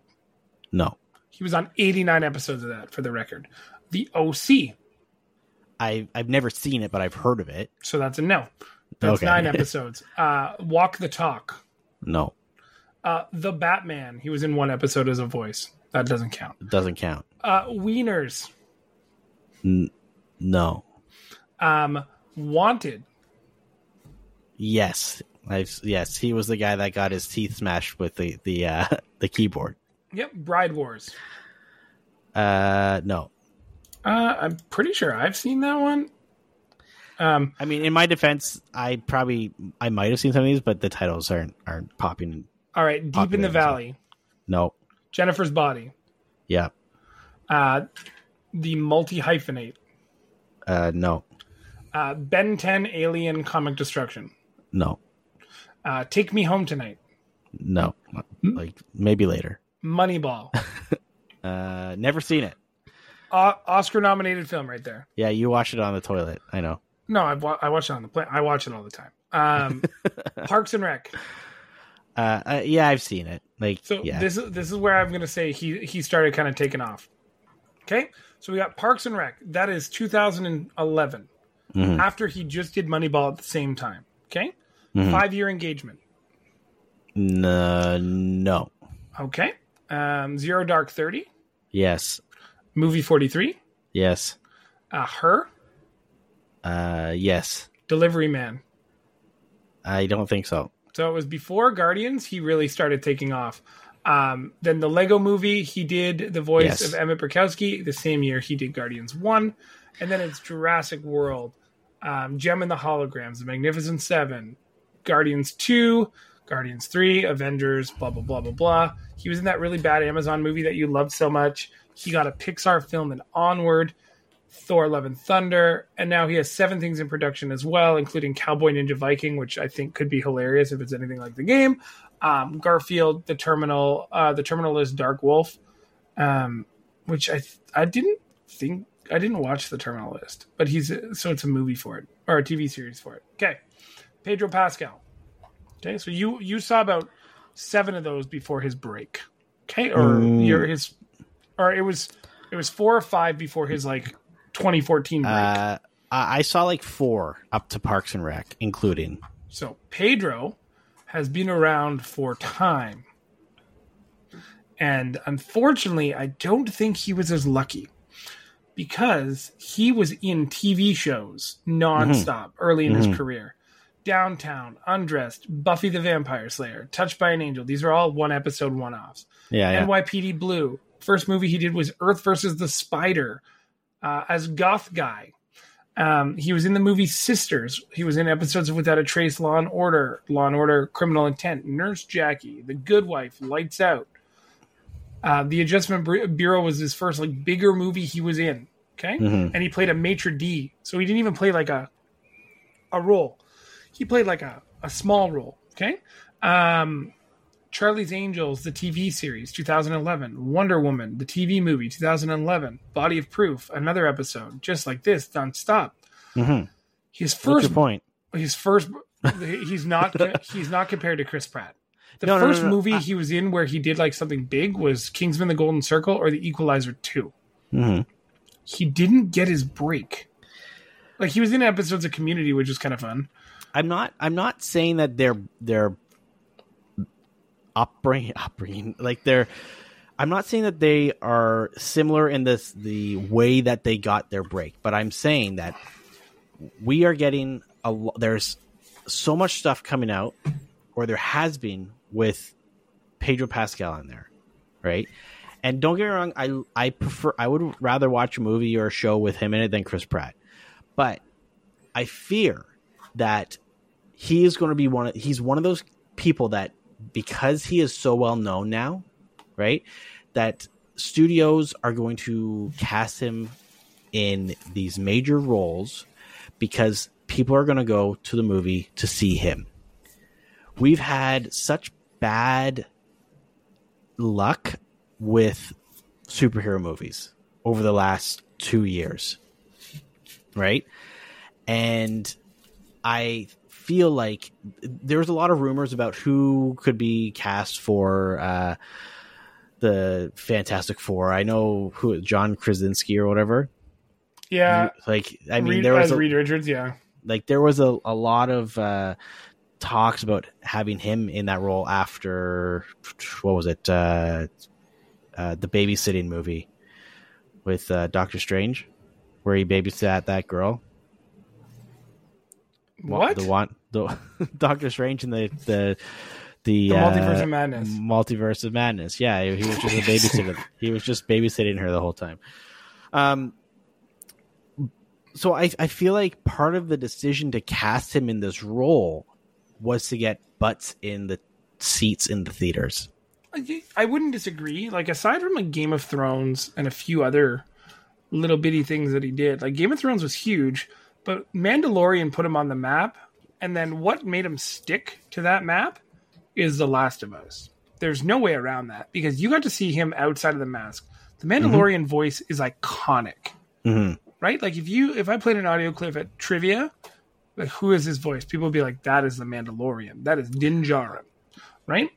no. He was on 89 episodes of that, for the record. The OC, I I've never seen it, but I've heard of it. so that's a no. That's Okay. nine episodes. Uh, Walk the Talk, No, uh, The Batman. He was in one episode as a voice. That doesn't count. it doesn't count. Uh, Wieners, No, um, Wanted. yes, I've yes. He was the guy that got his teeth smashed with the the uh, the keyboard. Yep, Bride Wars. Uh, no, Uh, I'm pretty sure I've seen that one. Um, I mean, in my defense, I probably I might have seen some of these, but the titles aren't aren't popping. all right, Deep in the Valley, No, Jennifer's Body, yeah, uh, the multi hyphenate, uh, no, uh, Ben 10 Alien Comic Destruction, no, uh, Take Me Home Tonight, no. Like maybe later. Moneyball, Uh, never seen it. O- Oscar nominated film right there. Yeah, you watch it on the toilet. I know. No, I've wa- I watch it on the plane. I watch it all the time. Um, Parks and Rec. Uh, uh, yeah, I've seen it. Like, So yeah, this is this is where I'm going to say he he started kind of taking off. Okay, so we got Parks and Rec. That is 2011. Mhm. After he just did Moneyball at the same time. Okay, Mhm. five year engagement. no, no, Okay, um, Zero Dark Thirty, yes, movie 43, yes, uh, Her, uh, yes. Delivery Man. I don't think so. So it was before Guardians, he really started taking off. Um, then the Lego movie, he did the voice Yes. of Emmet Brickowski. The same year, he did Guardians 1. And then it's Jurassic World, um, Jem and the Holograms, The Magnificent Seven, Guardians 2, Guardians 3, Avengers, blah, blah, blah, blah, blah. He was in that really bad Amazon movie that you loved so much. He got a Pixar film in Onward, Thor Love and Thunder, and now he has seven things in production as well, including Cowboy Ninja Viking, which I think could be hilarious if it's anything like the game. Um, Garfield, The Terminal, uh, The Terminal is Dark Wolf, um, which I th- I didn't think I didn't watch The Terminal List, but he's so it's a movie for it or a TV series for it. Okay, Pedro Pascal. Okay, so you you saw about seven of those before his break. Okay, or Mm. your his, or it was it was four or five before his like 2014 break. Uh, I I saw like four up to Parks and Rec, including. So Pedro has been around for time. And unfortunately, I don't think he was as lucky because he was in TV shows nonstop early in his career. Downtown, Undressed, Buffy the Vampire Slayer, Touched by an Angel. These are all one episode one offs. Yeah, yeah. NYPD Blue. First movie he did was Earth versus the Spider uh, as Goth Guy. Um, he was in the movie Sisters. He was in episodes of Without a Trace, Law and Order, Law and Order, Criminal Intent, Nurse Jackie, The Good Wife, Lights Out. Uh, the Adjustment Bureau was his first like bigger movie he was in. Okay, Mhm. and he played a maitre d, so he didn't even play like a a role. He played like a, a small role. Okay, um, Charlie's Angels, the TV series, 2011. Wonder Woman, the TV movie, 2011. Body of Proof, another episode, just like this, nonstop. Mhm. His first, point? his first, he's not, he's not compared to Chris Pratt. The No, no, no, first no. movie I- he was in where he did like something big was Kingsman: The Golden Circle or The Equalizer 2. hmm He didn't get his break. Like he was in episodes of Community, which was kind of fun. I'm not. I'm not saying that they're they're upbringing upbringing like they're. I'm not saying that they are similar in this the way that they got their break, but I'm saying that we are getting a there's so much stuff coming out, or there has been with Pedro Pascal in there, right? And don't get me wrong, I I prefer I would rather watch a movie or a show with him in it than Chris Pratt, but I fear that he is going to be one of he's one of those people that because he is so well known now, right? That studios are going to cast him in these major roles because people are going to go to the movie to see him. We've had such bad luck with superhero movies over the last 2 years. Right? And I feel like there's a lot of rumors about who could be cast for uh, the Fantastic Four. I know who John Krasinski or whatever. Yeah, Like I mean, Reed, there was a, Reed Richards. Yeah, like there was a, a lot of uh, talks about having him in that role after what was it uh, uh, the babysitting movie with uh, Doctor Strange, where he babysat that girl. Wa- what? the one the Doctor Strange and the the the, The uh, Multiverse of Madness. multiverse of madness. Yeah, he was just a babysitter. he was just babysitting her the whole time. Um, so I I feel like part of the decision to cast him in this role was to get butts in the seats in the theaters. I- I wouldn't disagree. Like aside from like Game of Thrones and a few other little bitty things that he did, like Game of Thrones was huge, but Mandalorian put him on the map, and then what made him stick to that map is The Last of Us. There's no way around that because you got to see him outside of the mask. The Mandalorian voice is iconic, hmm right? Like if you if I played an audio clip at trivia, like who is his voice? People would be like, "That is the Mandalorian. That is Din Djarin," right?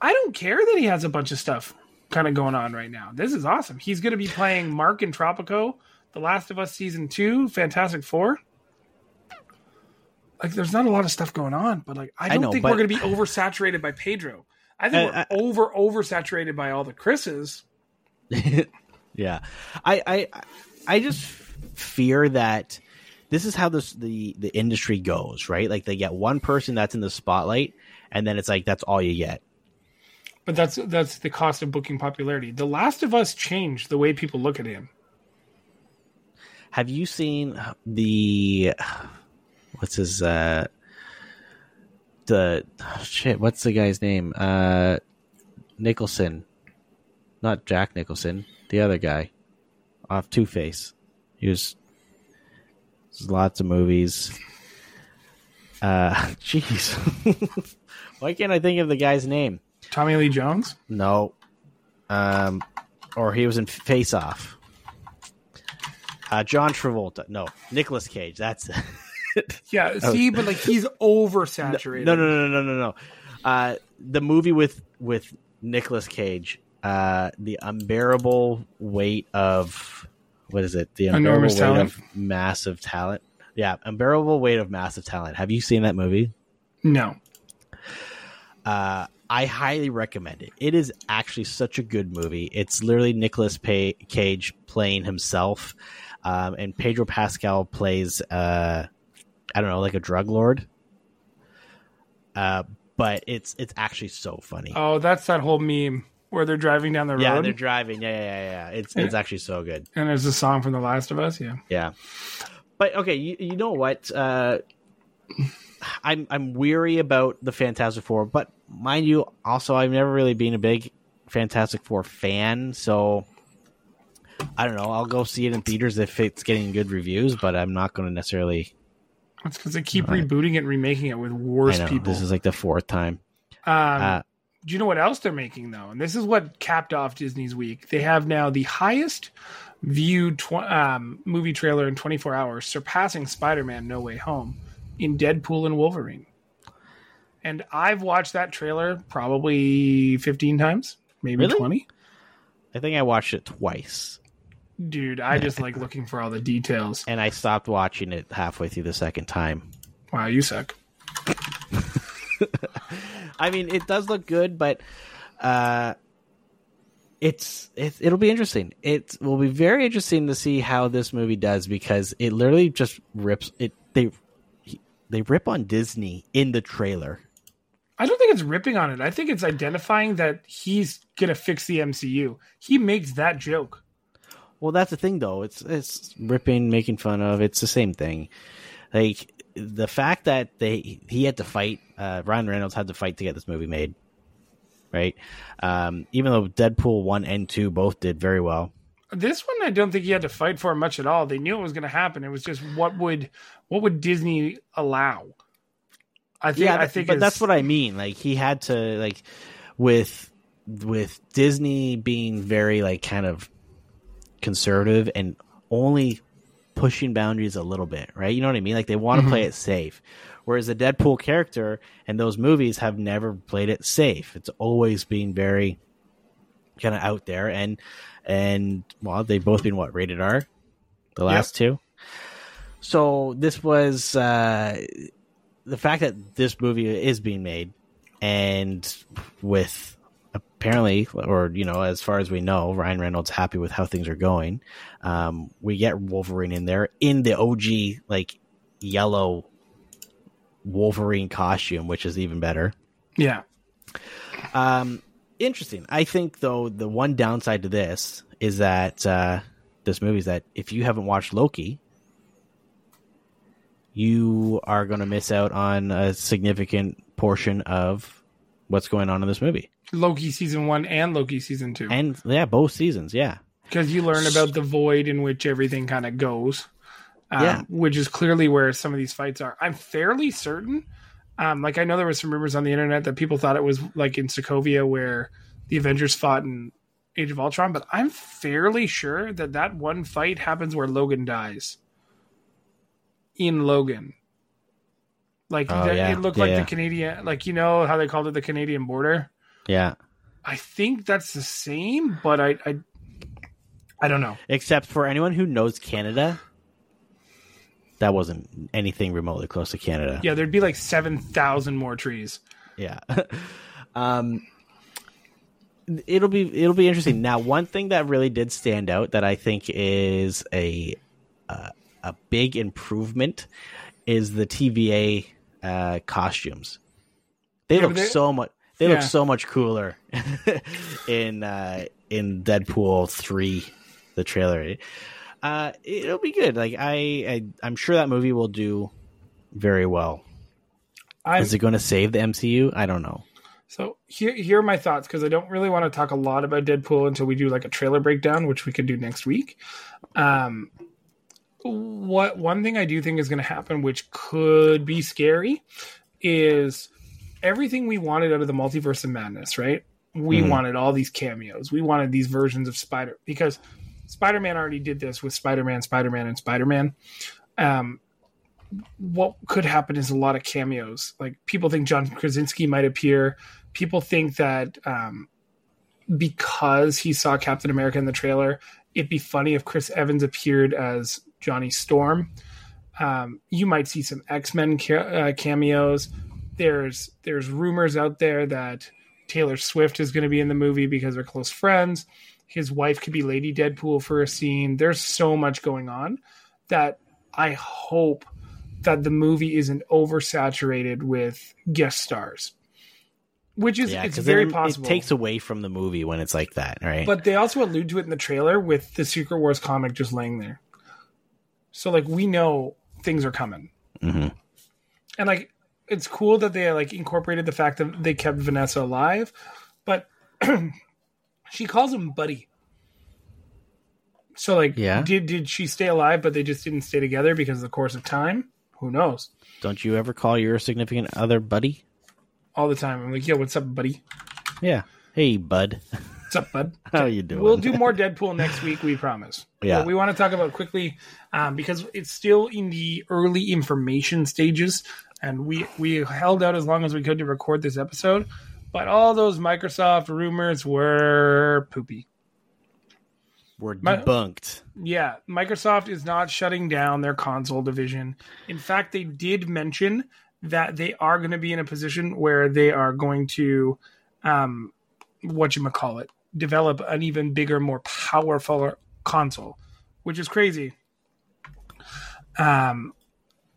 I don't care that he has a bunch of stuff kind of going on right now. This is awesome. He's going to be playing Mark in Tropico, The Last of Us season two, Fantastic Four. Like, there's not a lot of stuff going on, but like, I don't know, think but- we're going to be oversaturated by Pedro. I think we're over oversaturated by all the Chris's. Yeah, I, I, I just fear that this is how this the the industry goes, right? Like they get one person that's in the spotlight, and then it's like that's all you get. But that's that's the cost of booking popularity. The Last of Us changed the way people look at him. Have you seen the what's his uh the shit? What's the guy's name? Uh, Nicholson, not Jack Nicholson, the other guy off Two Face. He was there's lots of movies. Uh, jeez, why can't I think of the guy's name? Tommy Lee Jones. No, um, or he was in Face Off. Uh, John Travolta. No, Nicolas Cage. That's it. Yeah, see, but like he's oversaturated. no, no, no, no, no, no. Uh, the movie with with Nicolas Cage. Uh, the unbearable weight of what is it? The unbearable Enormous weight talent? of massive talent. Yeah, unbearable weight of massive talent. Have you seen that movie? no. Uh, I highly recommend it. It is actually such a good movie. It's literally Nicolas pa- Cage playing himself, um, and Pedro Pascal plays, uh, I don't know, like a drug lord. Uh, but it's it's actually so funny. Oh, that's that whole meme where they're driving down the road yeah, they're driving. Yeah, yeah, yeah, yeah. It's it's actually so good. and there's a song from The Last of Us. Yeah. Yeah. But okay, you, you know what? Uh, I'm I'm weary about the Fantastic Four, but mind you, also I've never really been a big Fantastic Four fan, so I don't know. I'll go see it in theaters if it's getting good reviews, but I'm not going to necessarily. That's because they keep Right. rebooting it and remaking it with I worse know people. this is like the fourth time. um, Uh, do you know what else they're making though? And this is what capped off Disney's week. They have now the highest viewed tw- um, movie trailer in 24 hours, surpassing Spider-Man: No Way Home in Deadpool and Wolverine. And I've watched that trailer probably 15 times, maybe Really? 20. I think I watched it twice, Dude, I just like looking for all the details. and I stopped watching it halfway through the second time. Wow, you suck. I mean, it does look good, but uh, it's it, it'll be interesting. It will be very interesting to see how this movie does because it literally just rips it. They they rip on Disney in the trailer. I don't think it's ripping on it. I think it's identifying that he's gonna fix the MCU. He makes that joke. Well, that's the thing, though. It's it's ripping, making fun of. It's the same thing. Like the fact that they he had to fight. Uh, Ryan Reynolds had to fight to get this movie made. Right. Um, even though Deadpool one and two both did very well. This one, I don't think he had to fight for much at all. They knew it was going to happen. It was just what would what would Disney allow? I think. yeah, I think. but is- that's what I mean. Like he had to like with with Disney being very like kind of conservative and only pushing boundaries a little bit, right? You know what I mean? Like they want to play it safe. Whereas the Deadpool character and those movies have never played it safe. It's always been very kind of out there and and well, they've both been what rated R, the last two. So this was uh the fact that this movie is being made and with apparently or you know as far as we know ryan reynolds happy with how things are going um, we get wolverine in there in the og like yellow wolverine costume which is even better yeah. um, interesting i think though the one downside to this is that uh, this movie is that if you haven't watched Loki, you are going to miss out on a significant portion of what's going on in this movie. Loki season one and Loki season two. And yeah, both seasons, yeah. because you learn about the void in which everything kind of goes. Um, Yeah. which is clearly where some of these fights are. I'm fairly certain. Um, like I know there was some rumors on the internet that people thought it was like in Sokovia where the Avengers fought in Age of Ultron, but I'm fairly sure that that one fight happens where Logan dies. In Logan, like Oh, that- yeah. it looked Yeah, like yeah. the Canadian, like you know how they called it the Canadian border. Yeah. I think that's the same, but I, I, I don't know. Except for anyone who knows Canada, that wasn't anything remotely close to Canada. Yeah, there'd be like seven thousand more trees. Yeah. um it'll be it'll be interesting. Now, one thing that really did stand out that I think is a uh, a big improvement is the TVA uh, costumes. They Yeah, look so much they Yeah. look so much cooler in uh in Deadpool 3 the trailer. Uh it'll be good. Like I, I I'm sure that movie will do very well. I'm, Is it going to save the MCU? I don't know. so here, here are my thoughts because I don't really want to talk a lot about Deadpool until we do like a trailer breakdown, which we could do next week. Um, what one thing I do think is going to happen, which could be scary, is everything we wanted out of the multiverse of madness. Right? We Mhm. wanted all these cameos. We wanted these versions of Spider because Spider Man already did this with Spider Man, Spider Man, and Spider Man. Um, what could happen is a lot of cameos. Like people think John Krasinski might appear. People think that um, because he saw Captain America in the trailer, it'd be funny if Chris Evans appeared as Johnny Storm. Um, you might see some X Men ca- uh, cameos. There's there's rumors out there that Taylor Swift is going to be in the movie because they're close friends. His wife could be Lady Deadpool for a scene. There's so much going on that I hope that the movie isn't oversaturated with guest stars, which is Yeah, it's very it, possible. it takes away from the movie when it's like that, right? But they also allude to it in the trailer with the Secret Wars comic just laying there. So like we know things are coming. Mhm. And like it's cool that they like incorporated the fact that they kept Vanessa alive, but she calls him buddy. So like Yeah. did did she stay alive but they just didn't stay together because of the course of time? Who knows? Don't you ever call your significant other buddy? All the time. I'm like, yo, what's up, buddy? Yeah. Hey, bud. What's up, bud? How you doing? We'll do more Deadpool next week, we promise. Yeah. What we want to talk about quickly, um, because it's still in the early information stages, and we we held out as long as we could to record this episode. But all those Microsoft rumors were poopy. We're My- debunked. Yeah, Microsoft is not shutting down their console division. In fact, they did mention that they are going to be in a position where they are going to, um, what you call it, develop an even bigger, more powerful console, which is crazy. Um,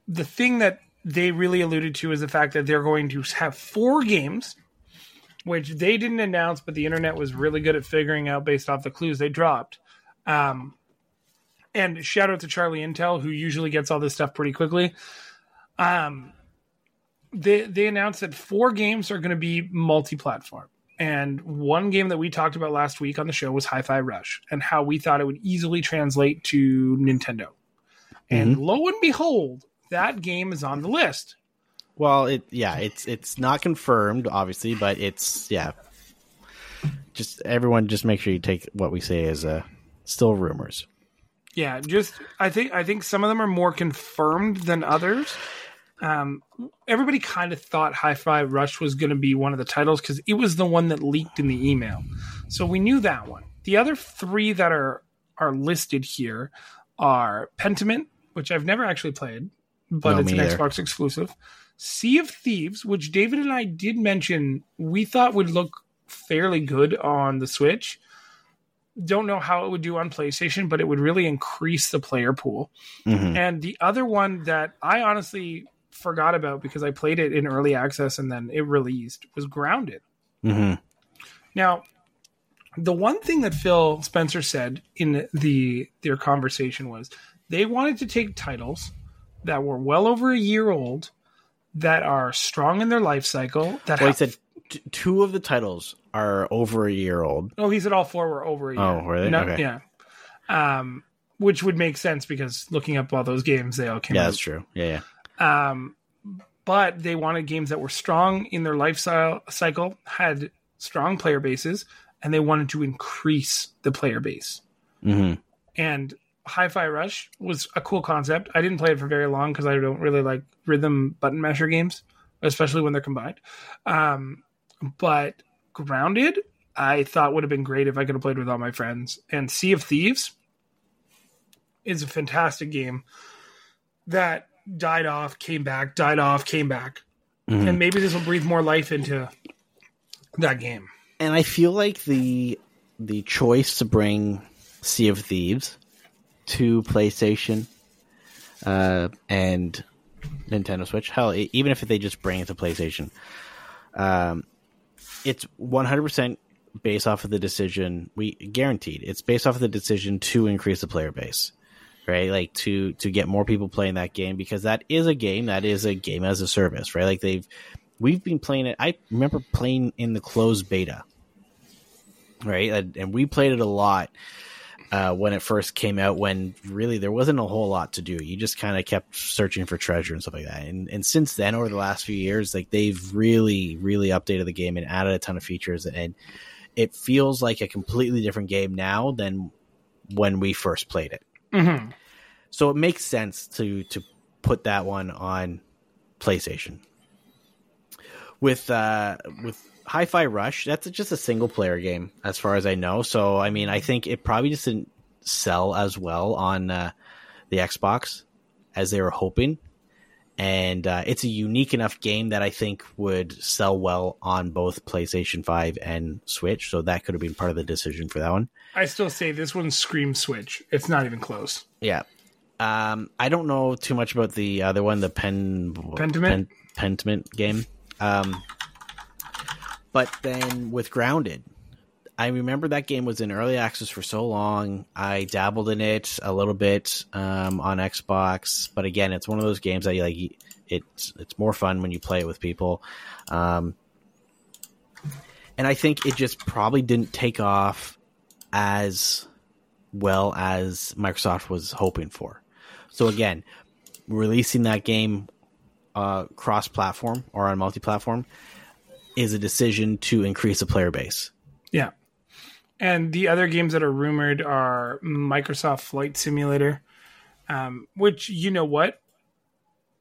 the thing that they really alluded to is the fact that they're going to have four games, which they didn't announce, but the internet was really good at figuring out based off the clues they dropped. Um, and shout out to Charlie Intel, who usually gets all this stuff pretty quickly. Um, they they announced that four games are going to be multi-platform, and one game that we talked about last week on the show was Hi-Fi Rush, and how we thought it would easily translate to Nintendo. And lo and behold, that game is on the list. Well, it yeah, it's it's not confirmed, obviously, but it's yeah. Just everyone, just make sure you take what we say as uh, still rumors. Yeah, just I think I think some of them are more confirmed than others. Um, everybody kind of thought Hi-Fi Rush was going to be one of the titles because it was the one that leaked in the email, so we knew that one. The other three that are are listed here are Pentiment, which I've never actually played, but No, it's an either. Xbox exclusive. Sea of Thieves, which David and I did mention, we thought would look fairly good on the Switch don't know how it would do on PlayStation, but it would really increase the player pool. Mhm. And the other one that I honestly forgot about because I played it in early access and then it released was Grounded. Mhm. Now, the one thing that Phil Spencer said in the their conversation was they wanted to take titles that were well over a year old, that are strong in their life cycle. That Well, he said t- two of the titles are over a year old. oh, he said all four were over a year. Oh, were they? No, Okay. Yeah, um, which would make sense because looking up all those games, they all came Yeah, out that's true. Yeah, yeah. um, but they wanted games that were strong in their life cy- cycle, had strong player bases, and they wanted to increase the player base. hmm And Hi-Fi Rush was a cool concept. I didn't play it for very long because I don't really like rhythm button masher games, especially when they're combined. Um, but Grounded, I thought would have been great if I could have played with all my friends. And Sea of Thieves is a fantastic game that died off, came back, died off, came back. Mhm. And maybe this will breathe more life into that game. and I feel like the the choice to bring Sea of Thieves to PlayStation uh, and Nintendo Switch, hell, even if they just bring it to PlayStation, um, it's one hundred percent based off of the decision. We guaranteed it's based off of the decision to increase the player base, right? Like to to get more people playing that game because that is a game that is a game as a service, right? Like they've we've been playing it. I remember playing in the closed beta, right? And, and we played it a lot uh, when it first came out. When really there wasn't a whole lot to do. You just kind of kept searching for treasure and stuff like that. And and since then, over the last few years, like they've really really updated the game and added a ton of features. And it feels like a completely different game now than when we first played it. Mm-hmm. So it makes sense to to put that one on PlayStation. With uh with Hi-Fi Rush, that's just a single player game as far as I know. So I mean, I think it probably just didn't sell as well on uh, the Xbox as they were hoping. And uh, it's a unique enough game that I think would sell well on both PlayStation 5 and Switch. So that could have been part of the decision for that one. I still say this one's Scream Switch. It's not even close. Yeah. Um, I don't know too much about the other one, the Pen Pentiment? Pen, Pentiment game. Um, but then with Grounded, I remember that game was in early access for so long. I dabbled in it a little bit um, on Xbox, but again, it's one of those games that you like. It's it's more fun when you play it with people. Um, and I think it just probably didn't take off as well as Microsoft was hoping for. So again, releasing that game uh, cross-platform or on multi-platform is a decision to increase a player base. Yeah. And the other games that are rumored are Microsoft Flight Simulator, um, which you know what,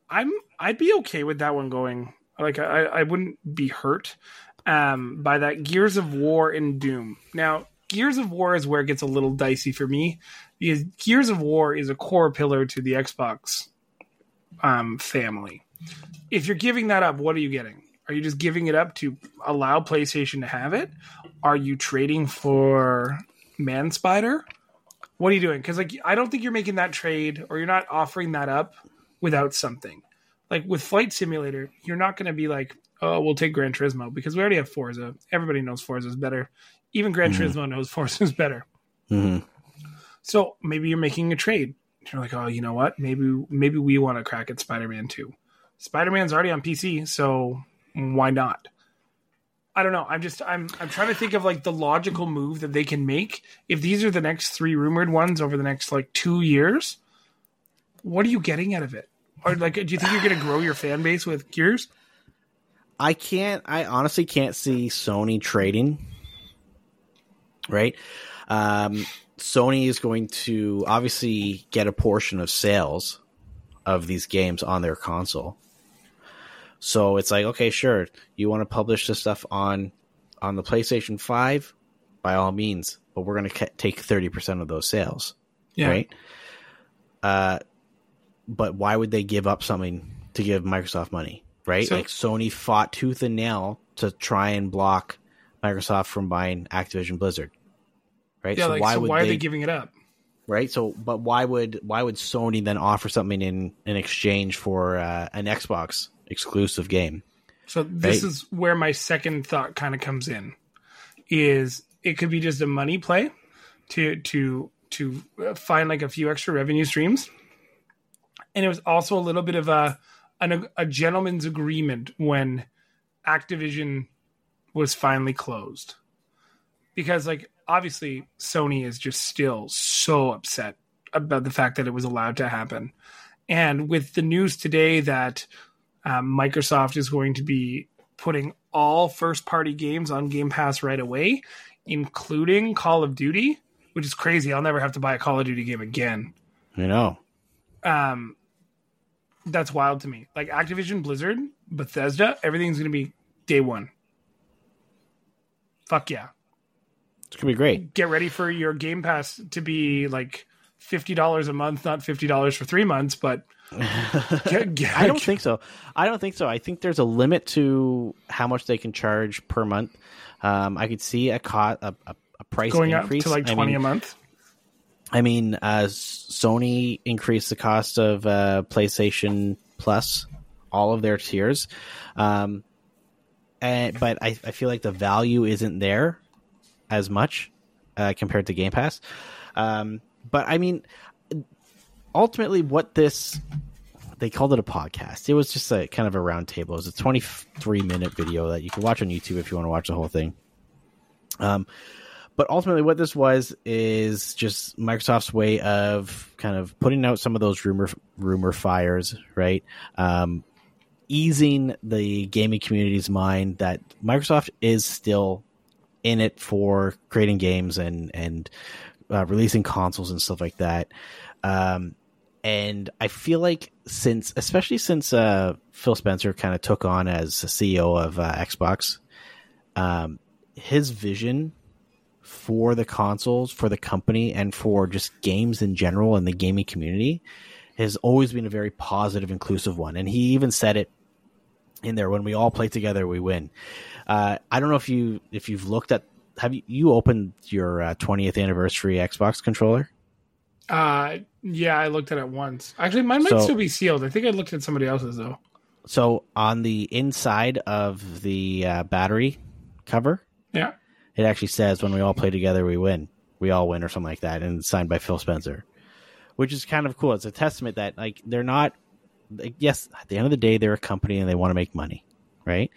I'm I'd be okay with that one going. Like I, I wouldn't be hurt um, by that. Gears of War and Doom. Now, Gears of War is where it gets a little dicey for me because Gears of War is a core pillar to the Xbox um, family. If you're giving that up, what are you getting? Are you just giving it up to allow PlayStation to have it? Are you trading for Man Spider? What are you doing? Because like I don't think you're making that trade or you're not offering that up without something. Like with Flight Simulator, you're not going to be like, oh, we'll take Gran Turismo because we already have Forza. Everybody knows Forza is better. Even Gran Turismo knows Forza is better. Mm-hmm. So maybe you're making a trade. You're like, oh, you know what? Maybe maybe we want to crack at Spider-Man 2. Spider-Man's already on PC, so why not? I don't know. I'm just I'm I'm trying to think of like the logical move that they can make if these are the next three rumored ones over the next like 2 years. What are you getting out of it? Or like do you think you're going to grow your fan base with Gears? I can't. I honestly can't see Sony trading. Right, um, Sony is going to obviously get a portion of sales of these games on their console. So it's like, okay, sure, you want to publish this stuff on on the PlayStation Five, by all means, but we're going to take thirty percent of those sales, right? Uh, but why would they give up something to give Microsoft money? right? So- like Sony fought tooth and nail to try and block Microsoft from buying Activision Blizzard. Right? Yeah, so like why so would why they, are they giving it up? right? So but why would why would Sony then offer something in in exchange for uh, an Xbox exclusive game? So this Right. is where my second thought kind of comes in is it could be just a money play to to to uh, find like a few extra revenue streams, and it was also a little bit of a an, a gentleman's agreement when Activision was finally closed, because like obviously Sony is just still so upset about the fact that it was allowed to happen, and with the news today that um, Microsoft is going to be putting all first party games on Game Pass right away, including Call of Duty, which is crazy. I'll never have to buy a Call of Duty game again. You know. Um, that's wild to me. Like Activision, Blizzard, Bethesda, everything's going to be day one. Fuck yeah. It's gonna be great. Get ready for your Game Pass to be like fifty dollars a month, not fifty dollars for three months, but get, get, I don't think so. I don't think so. I think there's a limit to how much they can charge per month. Um, I could see a, co- a, a, a price going increase up to like I twenty mean, a month. I mean, uh, Sony increased the cost of uh, PlayStation Plus, all of their tiers, um, and but I, I feel like the value isn't there as much uh, compared to Game Pass. Um, but I mean, ultimately, what this they called it a podcast. It was just a kind of a round table. It was a 23 minute video that you can watch on YouTube if you want to watch the whole thing. Um, but ultimately, what this was is just Microsoft's way of kind of putting out some of those rumor rumor fires, right? Um, easing the gaming community's mind that Microsoft is still in it for creating games and and uh, releasing consoles and stuff like that. Um, and I feel like since, especially since uh, Phil Spencer kind of took on as CEO of uh, Xbox, um, his vision for the consoles, for the company, and for just games in general and the gaming community has always been a very positive, inclusive one. And he even said it in there when we all play together, we win. Uh, I don't know if you if you've looked at have you, you opened your uh, 20th anniversary Xbox controller? Uh, yeah, I looked at it once. Actually, mine might So- still be sealed. I think I looked at somebody else's though. So on the inside of the uh, battery cover, Yeah. it actually says when we all play together, we win. We all win, or something like that, and it's signed by Phil Spencer, which is kind of cool. It's a testament that like they're not. Like, yes, at the end of the day, they're a company and they want to make money, right?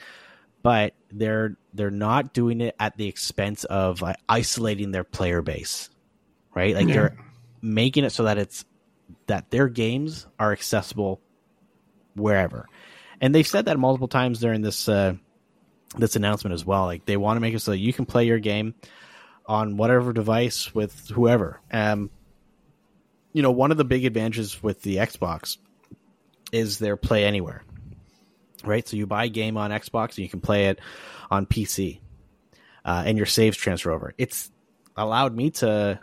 But they're they're not doing it at the expense of like, isolating their player base, right? Like Yeah. they're making it so that it's that their games are accessible wherever, and they've said that multiple times during this uh, this announcement as well. Like they want to make it so you can play your game on whatever device with whoever. Um, you know, one of the big advantages with the Xbox is their play anywhere. Right, so you buy a game on Xbox and you can play it on PC, uh, and your saves transfer over. It's allowed me to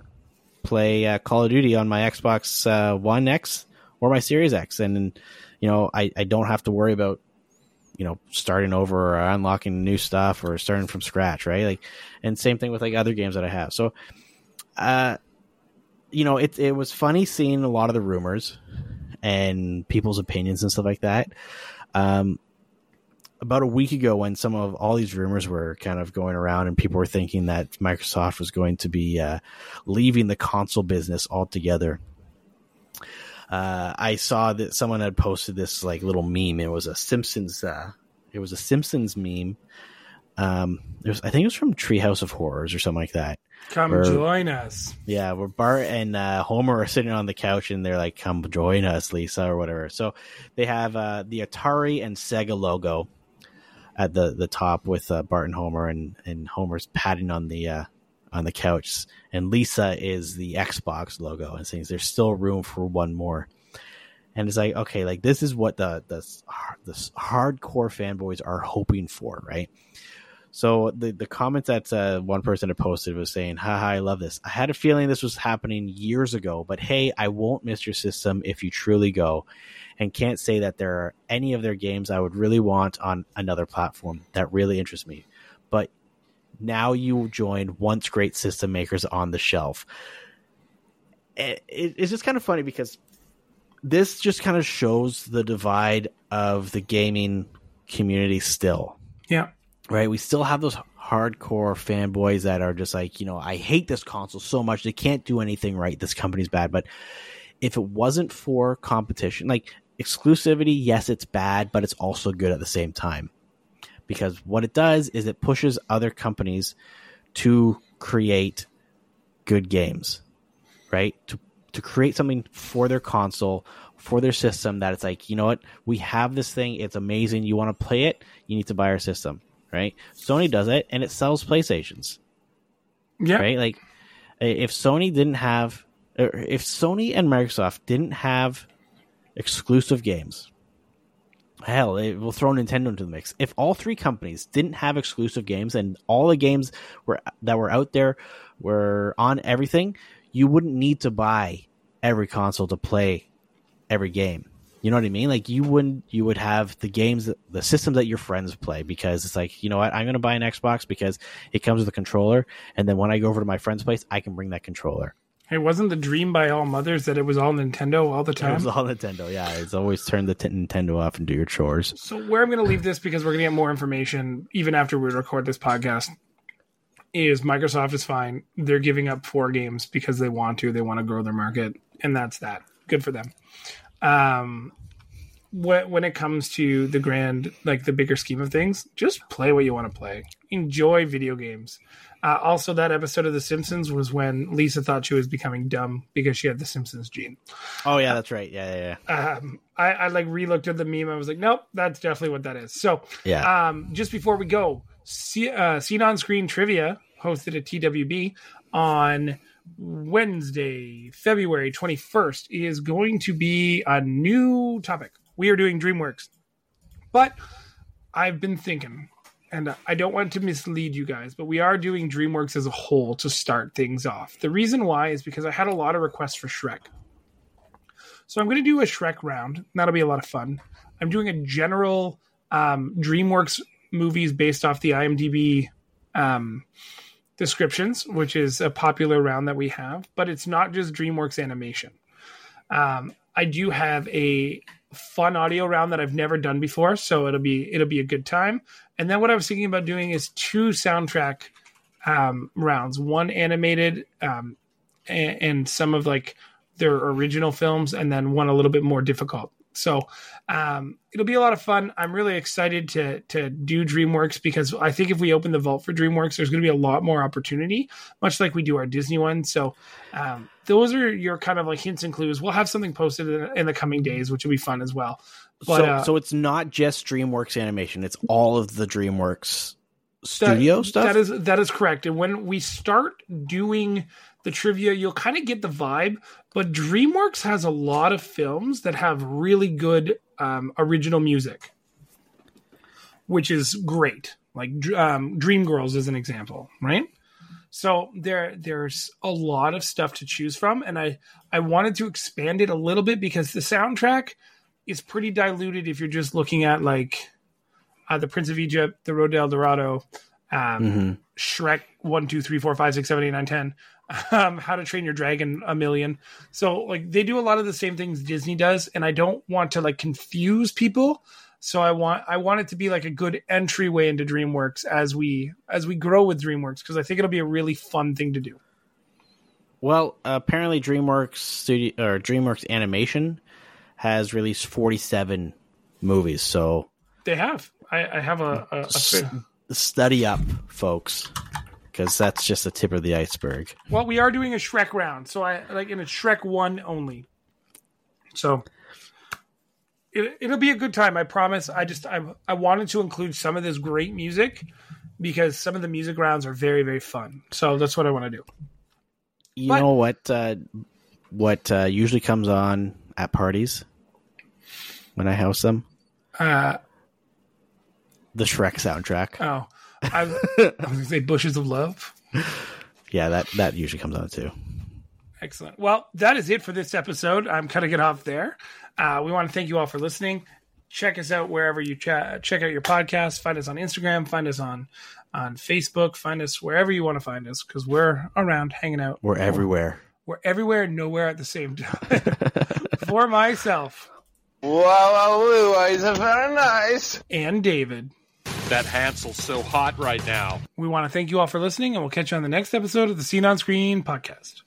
play uh, Call of Duty on my Xbox uh, One X or my Series X, and you know I, I don't have to worry about you know starting over or unlocking new stuff or starting from scratch, right? Like, and same thing with like other games that I have. So, uh, you know, it it was funny seeing a lot of the rumors and people's opinions and stuff like that. Um, about a week ago, when some of all these rumors were kind of going around, and people were thinking that Microsoft was going to be uh, leaving the console business altogether. Uh, I saw that someone had posted this like little meme. It was a Simpsons. Uh, it was a Simpsons meme. Um, it was, I think it was from Treehouse of Horrors or something like that. Come Or- join us. Yeah, where Bart and uh, Homer are sitting on the couch and they're like, "Come join us, Lisa," or whatever. So they have uh, the Atari and Sega logo at the the top with uh, Bart and Homer, and and Homer's patting on the uh, on the couch, and Lisa is the Xbox logo, and saying there's still room for one more. And it's like, okay, like this is what the the the hardcore fanboys are hoping for, right? So the the comment that uh, one person had posted was saying, "Haha, I love this. I had a feeling this was happening years ago, but hey, I won't miss your system if you truly go." And can't say that there are any of their games I would really want on another platform that really interests me. But now you join once great system makers on the shelf. It, it- it's just kind of funny because this just kind of shows the divide of the gaming community still Yeah. Right? We still have those hardcore fanboys that are just like, you know, I hate this console so much. They can't do anything right. This company's bad. But if it wasn't for competition, like exclusivity, yes, it's bad, but it's also good at the same time. Because what it does is it pushes other companies to create good games, right? To to create something for their console, for their system that it's like, you know what, we have this thing, it's amazing. You want to play it, you need to buy our system, right? Sony does it and it sells PlayStations, Yeah. right? Like if Sony didn't have er, if Sony and Microsoft didn't have exclusive games, hell, it will throw Nintendo into the mix. If all three companies didn't have exclusive games and all the games were that were out there were on everything, you wouldn't need to buy every console to play every game. You know what I mean? Like you wouldn't you would have the games that, the systems that your friends play because it's like, you know what, I'm gonna buy an Xbox because it comes with a controller and then when I go over to my friend's place, I can bring that controller. Hey, wasn't the dream by all mothers that it was all Nintendo all the time? It was all Nintendo, yeah. It's always turn the t- Nintendo off and do your chores. So where I'm going to leave this because we're going to get more information even after we record this podcast is Microsoft is fine. They're giving up four games because they want to. They want to grow their market, and that's that. Good for them. Um, when when it comes to the grand, like the bigger scheme of things, just play what you want to play. Enjoy video games. Uh, also, that episode of The Simpsons was when Lisa thought she was becoming dumb because she had the Simpsons gene Oh yeah, that's right. Yeah, yeah, yeah. um, I, I like relooked at the meme. I was like, nope, that's definitely what that is. So, Yeah. um, just before we go, see, uh, Seen on Screen Trivia hosted at TWB on Wednesday, February 21st, is going to be a new topic. We are doing DreamWorks. But I've been thinking, and I don't want to mislead you guys, but we are doing DreamWorks as a whole to start things off. The reason why is because I had a lot of requests for Shrek. So I'm going to do a Shrek round. That'll be a lot of fun. I'm doing a general um, DreamWorks movies based off the IMDb um, descriptions, which is a popular round that we have. But it's not just DreamWorks animation. Um, I do have a fun audio round that I've never done before, so it'll be it'll be a good time. And then what I was thinking about doing is two soundtrack um, rounds, one animated um, and, and some of like their original films, and then one a little bit more difficult. So um, it'll be a lot of fun. I'm really excited to to do DreamWorks because I think if we open the vault for DreamWorks, there's going to be a lot more opportunity, much like we do our Disney one. So um, those are your kind of like hints and clues. We'll have something posted in, in the coming days, which will be fun as well. But so, uh, so it's not just DreamWorks animation; it's all of the DreamWorks studio that, stuff. That is that is correct. And when we start doing the trivia, you'll kind of get the vibe. But DreamWorks has a lot of films that have really good um, original music, which is great. Like um, Dreamgirls is an example, right? So there there's a lot of stuff to choose from, and I I wanted to expand it a little bit because the soundtrack is pretty diluted if you're just looking at like uh, the Prince of Egypt, the Road to El Dorado, um, Mhm. Shrek one, two, three, four, five, six, seven, eight, nine, ten, um, How to Train Your Dragon a million. So like they do a lot of the same things Disney does, and I don't want to like confuse people. So I want I want it to be like a good entryway into DreamWorks as we as we grow with DreamWorks because I think it'll be a really fun thing to do. Well, apparently DreamWorks Studio or DreamWorks Animation has released 47 movies. So They have. I, I have a, a, a study up, folks, because that's just the tip of the iceberg. Well, we are doing a Shrek round, so I like in a Shrek one only. So it, it'll be a good time, I promise. I just I I wanted to include some of this great music because some of the music rounds are very very fun. So that's what I want to do. You But- know what? Uh, what uh, usually comes on at parties when I host them? Uh, The Shrek soundtrack. oh, I, I was gonna say bushes of love. Yeah, that that usually comes on too. Excellent. Well, that is it for this episode. I'm cutting it off there. Uh, we want to thank you all for listening. Check us out wherever you chat. Check out your podcast. Find us on Instagram. Find us on on Facebook. Find us wherever you want to find us because we're around hanging out. We're everywhere. We're everywhere and nowhere at the same time. for myself Wow, wow, wow, is very nice. and David. That Hansel's so hot right now. We want to thank you all for listening, and we'll catch you on the next episode of the Seen on Screen podcast.